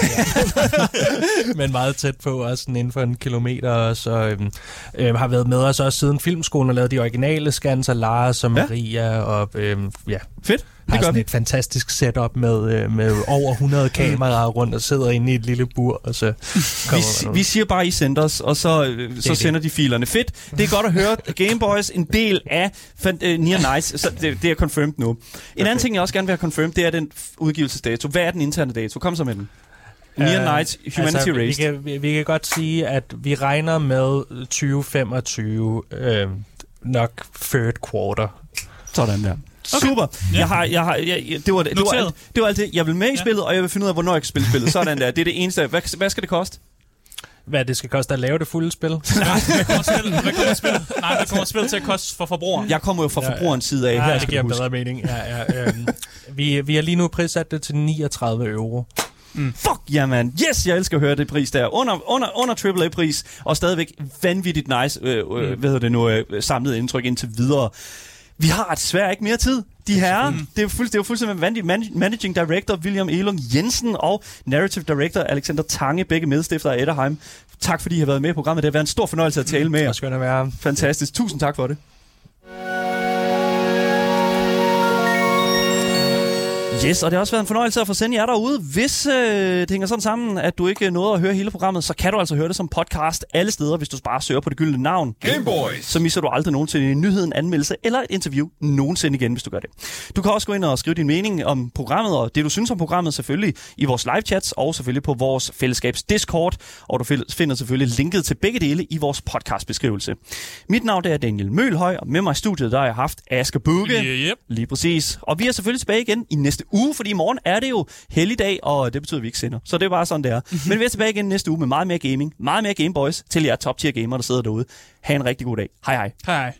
men meget tæt på, også sådan inden for en kilometer. Og så øhm, øhm, har været med os også siden filmskolen og lavet de originale scans af Lars og Ja. Maria. Og øhm, ja, Fedt. Har sådan vi. et fantastisk setup med, øh, med over 100 kameraer rundt og sidder inde i et lille bur. Og så Vi, vi siger bare, I sender os, og så, øh, så det. sender de filerne. Fedt. Det er godt at høre. Game Boys, en del af fan- øh, Near Nice. Så det, det er confirmed nu. En anden ting, jeg også gerne vil have confirmed, det er den udgivelsesdato. Hvad er den interne dato? Kom så med den. Near Øh, Nights Humanity altså, vi, Race. kan, vi, vi kan godt sige, at vi regner med 2025 øh, nok third quarter. Sådan der. Super. Ja. Jeg har, jeg har, jeg, jeg, det, var, det, det, var alt, det var alt det. Jeg vil med i Ja. spillet, og jeg vil finde ud af, hvornår jeg kan spille spillet. Sådan der. Det er det eneste. Hvad, hvad skal det koste? Hvad det skal koste at lave det fulde spil? Nej, hvad kommer spillet, hvad kommer spillet, nej, hvad kommer spillet til at koste for forbrugeren? Jeg kommer jo fra Ja, forbrugerens side af. Ja, Her det giver bedre mening. Ja, ja, øhm, vi, vi har lige nu prissat det til 39 euro. Fuck, ja man. Yes, jeg elsker at høre det pris der. Under, under, under AAA-pris, og stadigvæk vanvittigt nice, øh, øh, hvad hedder det nu, øh, samlet indtryk indtil videre. Vi har desværre ikke mere tid. De herrer, det er jo fuldstændig, det fuldstændig vanvittigt. Man- Managing Director William Elung Jensen og Narrative Director Alexander Tange, begge medstifter af Ederheim. Tak fordi I har været med i programmet. Det har været en stor fornøjelse at tale med jer. Og skønt at være Fantastisk. Tusind tak for det. Yes, og det har også været en fornøjelse at få sendt jer derude. Hvis øh, det hænger sådan sammen, at du ikke nåede at høre hele programmet, så kan du altså høre det som podcast alle steder, hvis du bare søger på det gyldne navn. Gameboys! Så misser du aldrig nogensinde en nyhed, en anmeldelse eller et interview nogensinde igen, hvis du gør det. Du kan også gå ind og skrive din mening om programmet og det, du synes om programmet selvfølgelig i vores live chats og selvfølgelig på vores fællesskabs Discord. Og du finder selvfølgelig linket til begge dele i vores podcastbeskrivelse. Mit navn det er Daniel Mølhøj, og med mig i studiet der har jeg haft Aske Bukke. Yep. Lige præcis. Og vi er selvfølgelig tilbage igen i næste uge, fordi i morgen er det jo helligdag, og det betyder, at vi ikke sender. Så det er bare sådan, det er. Men vi er tilbage igen næste uge med meget mere gaming, meget mere Gameboys til jer top tier gamere, der sidder derude. Ha' en rigtig god dag. Hej hej. Hej.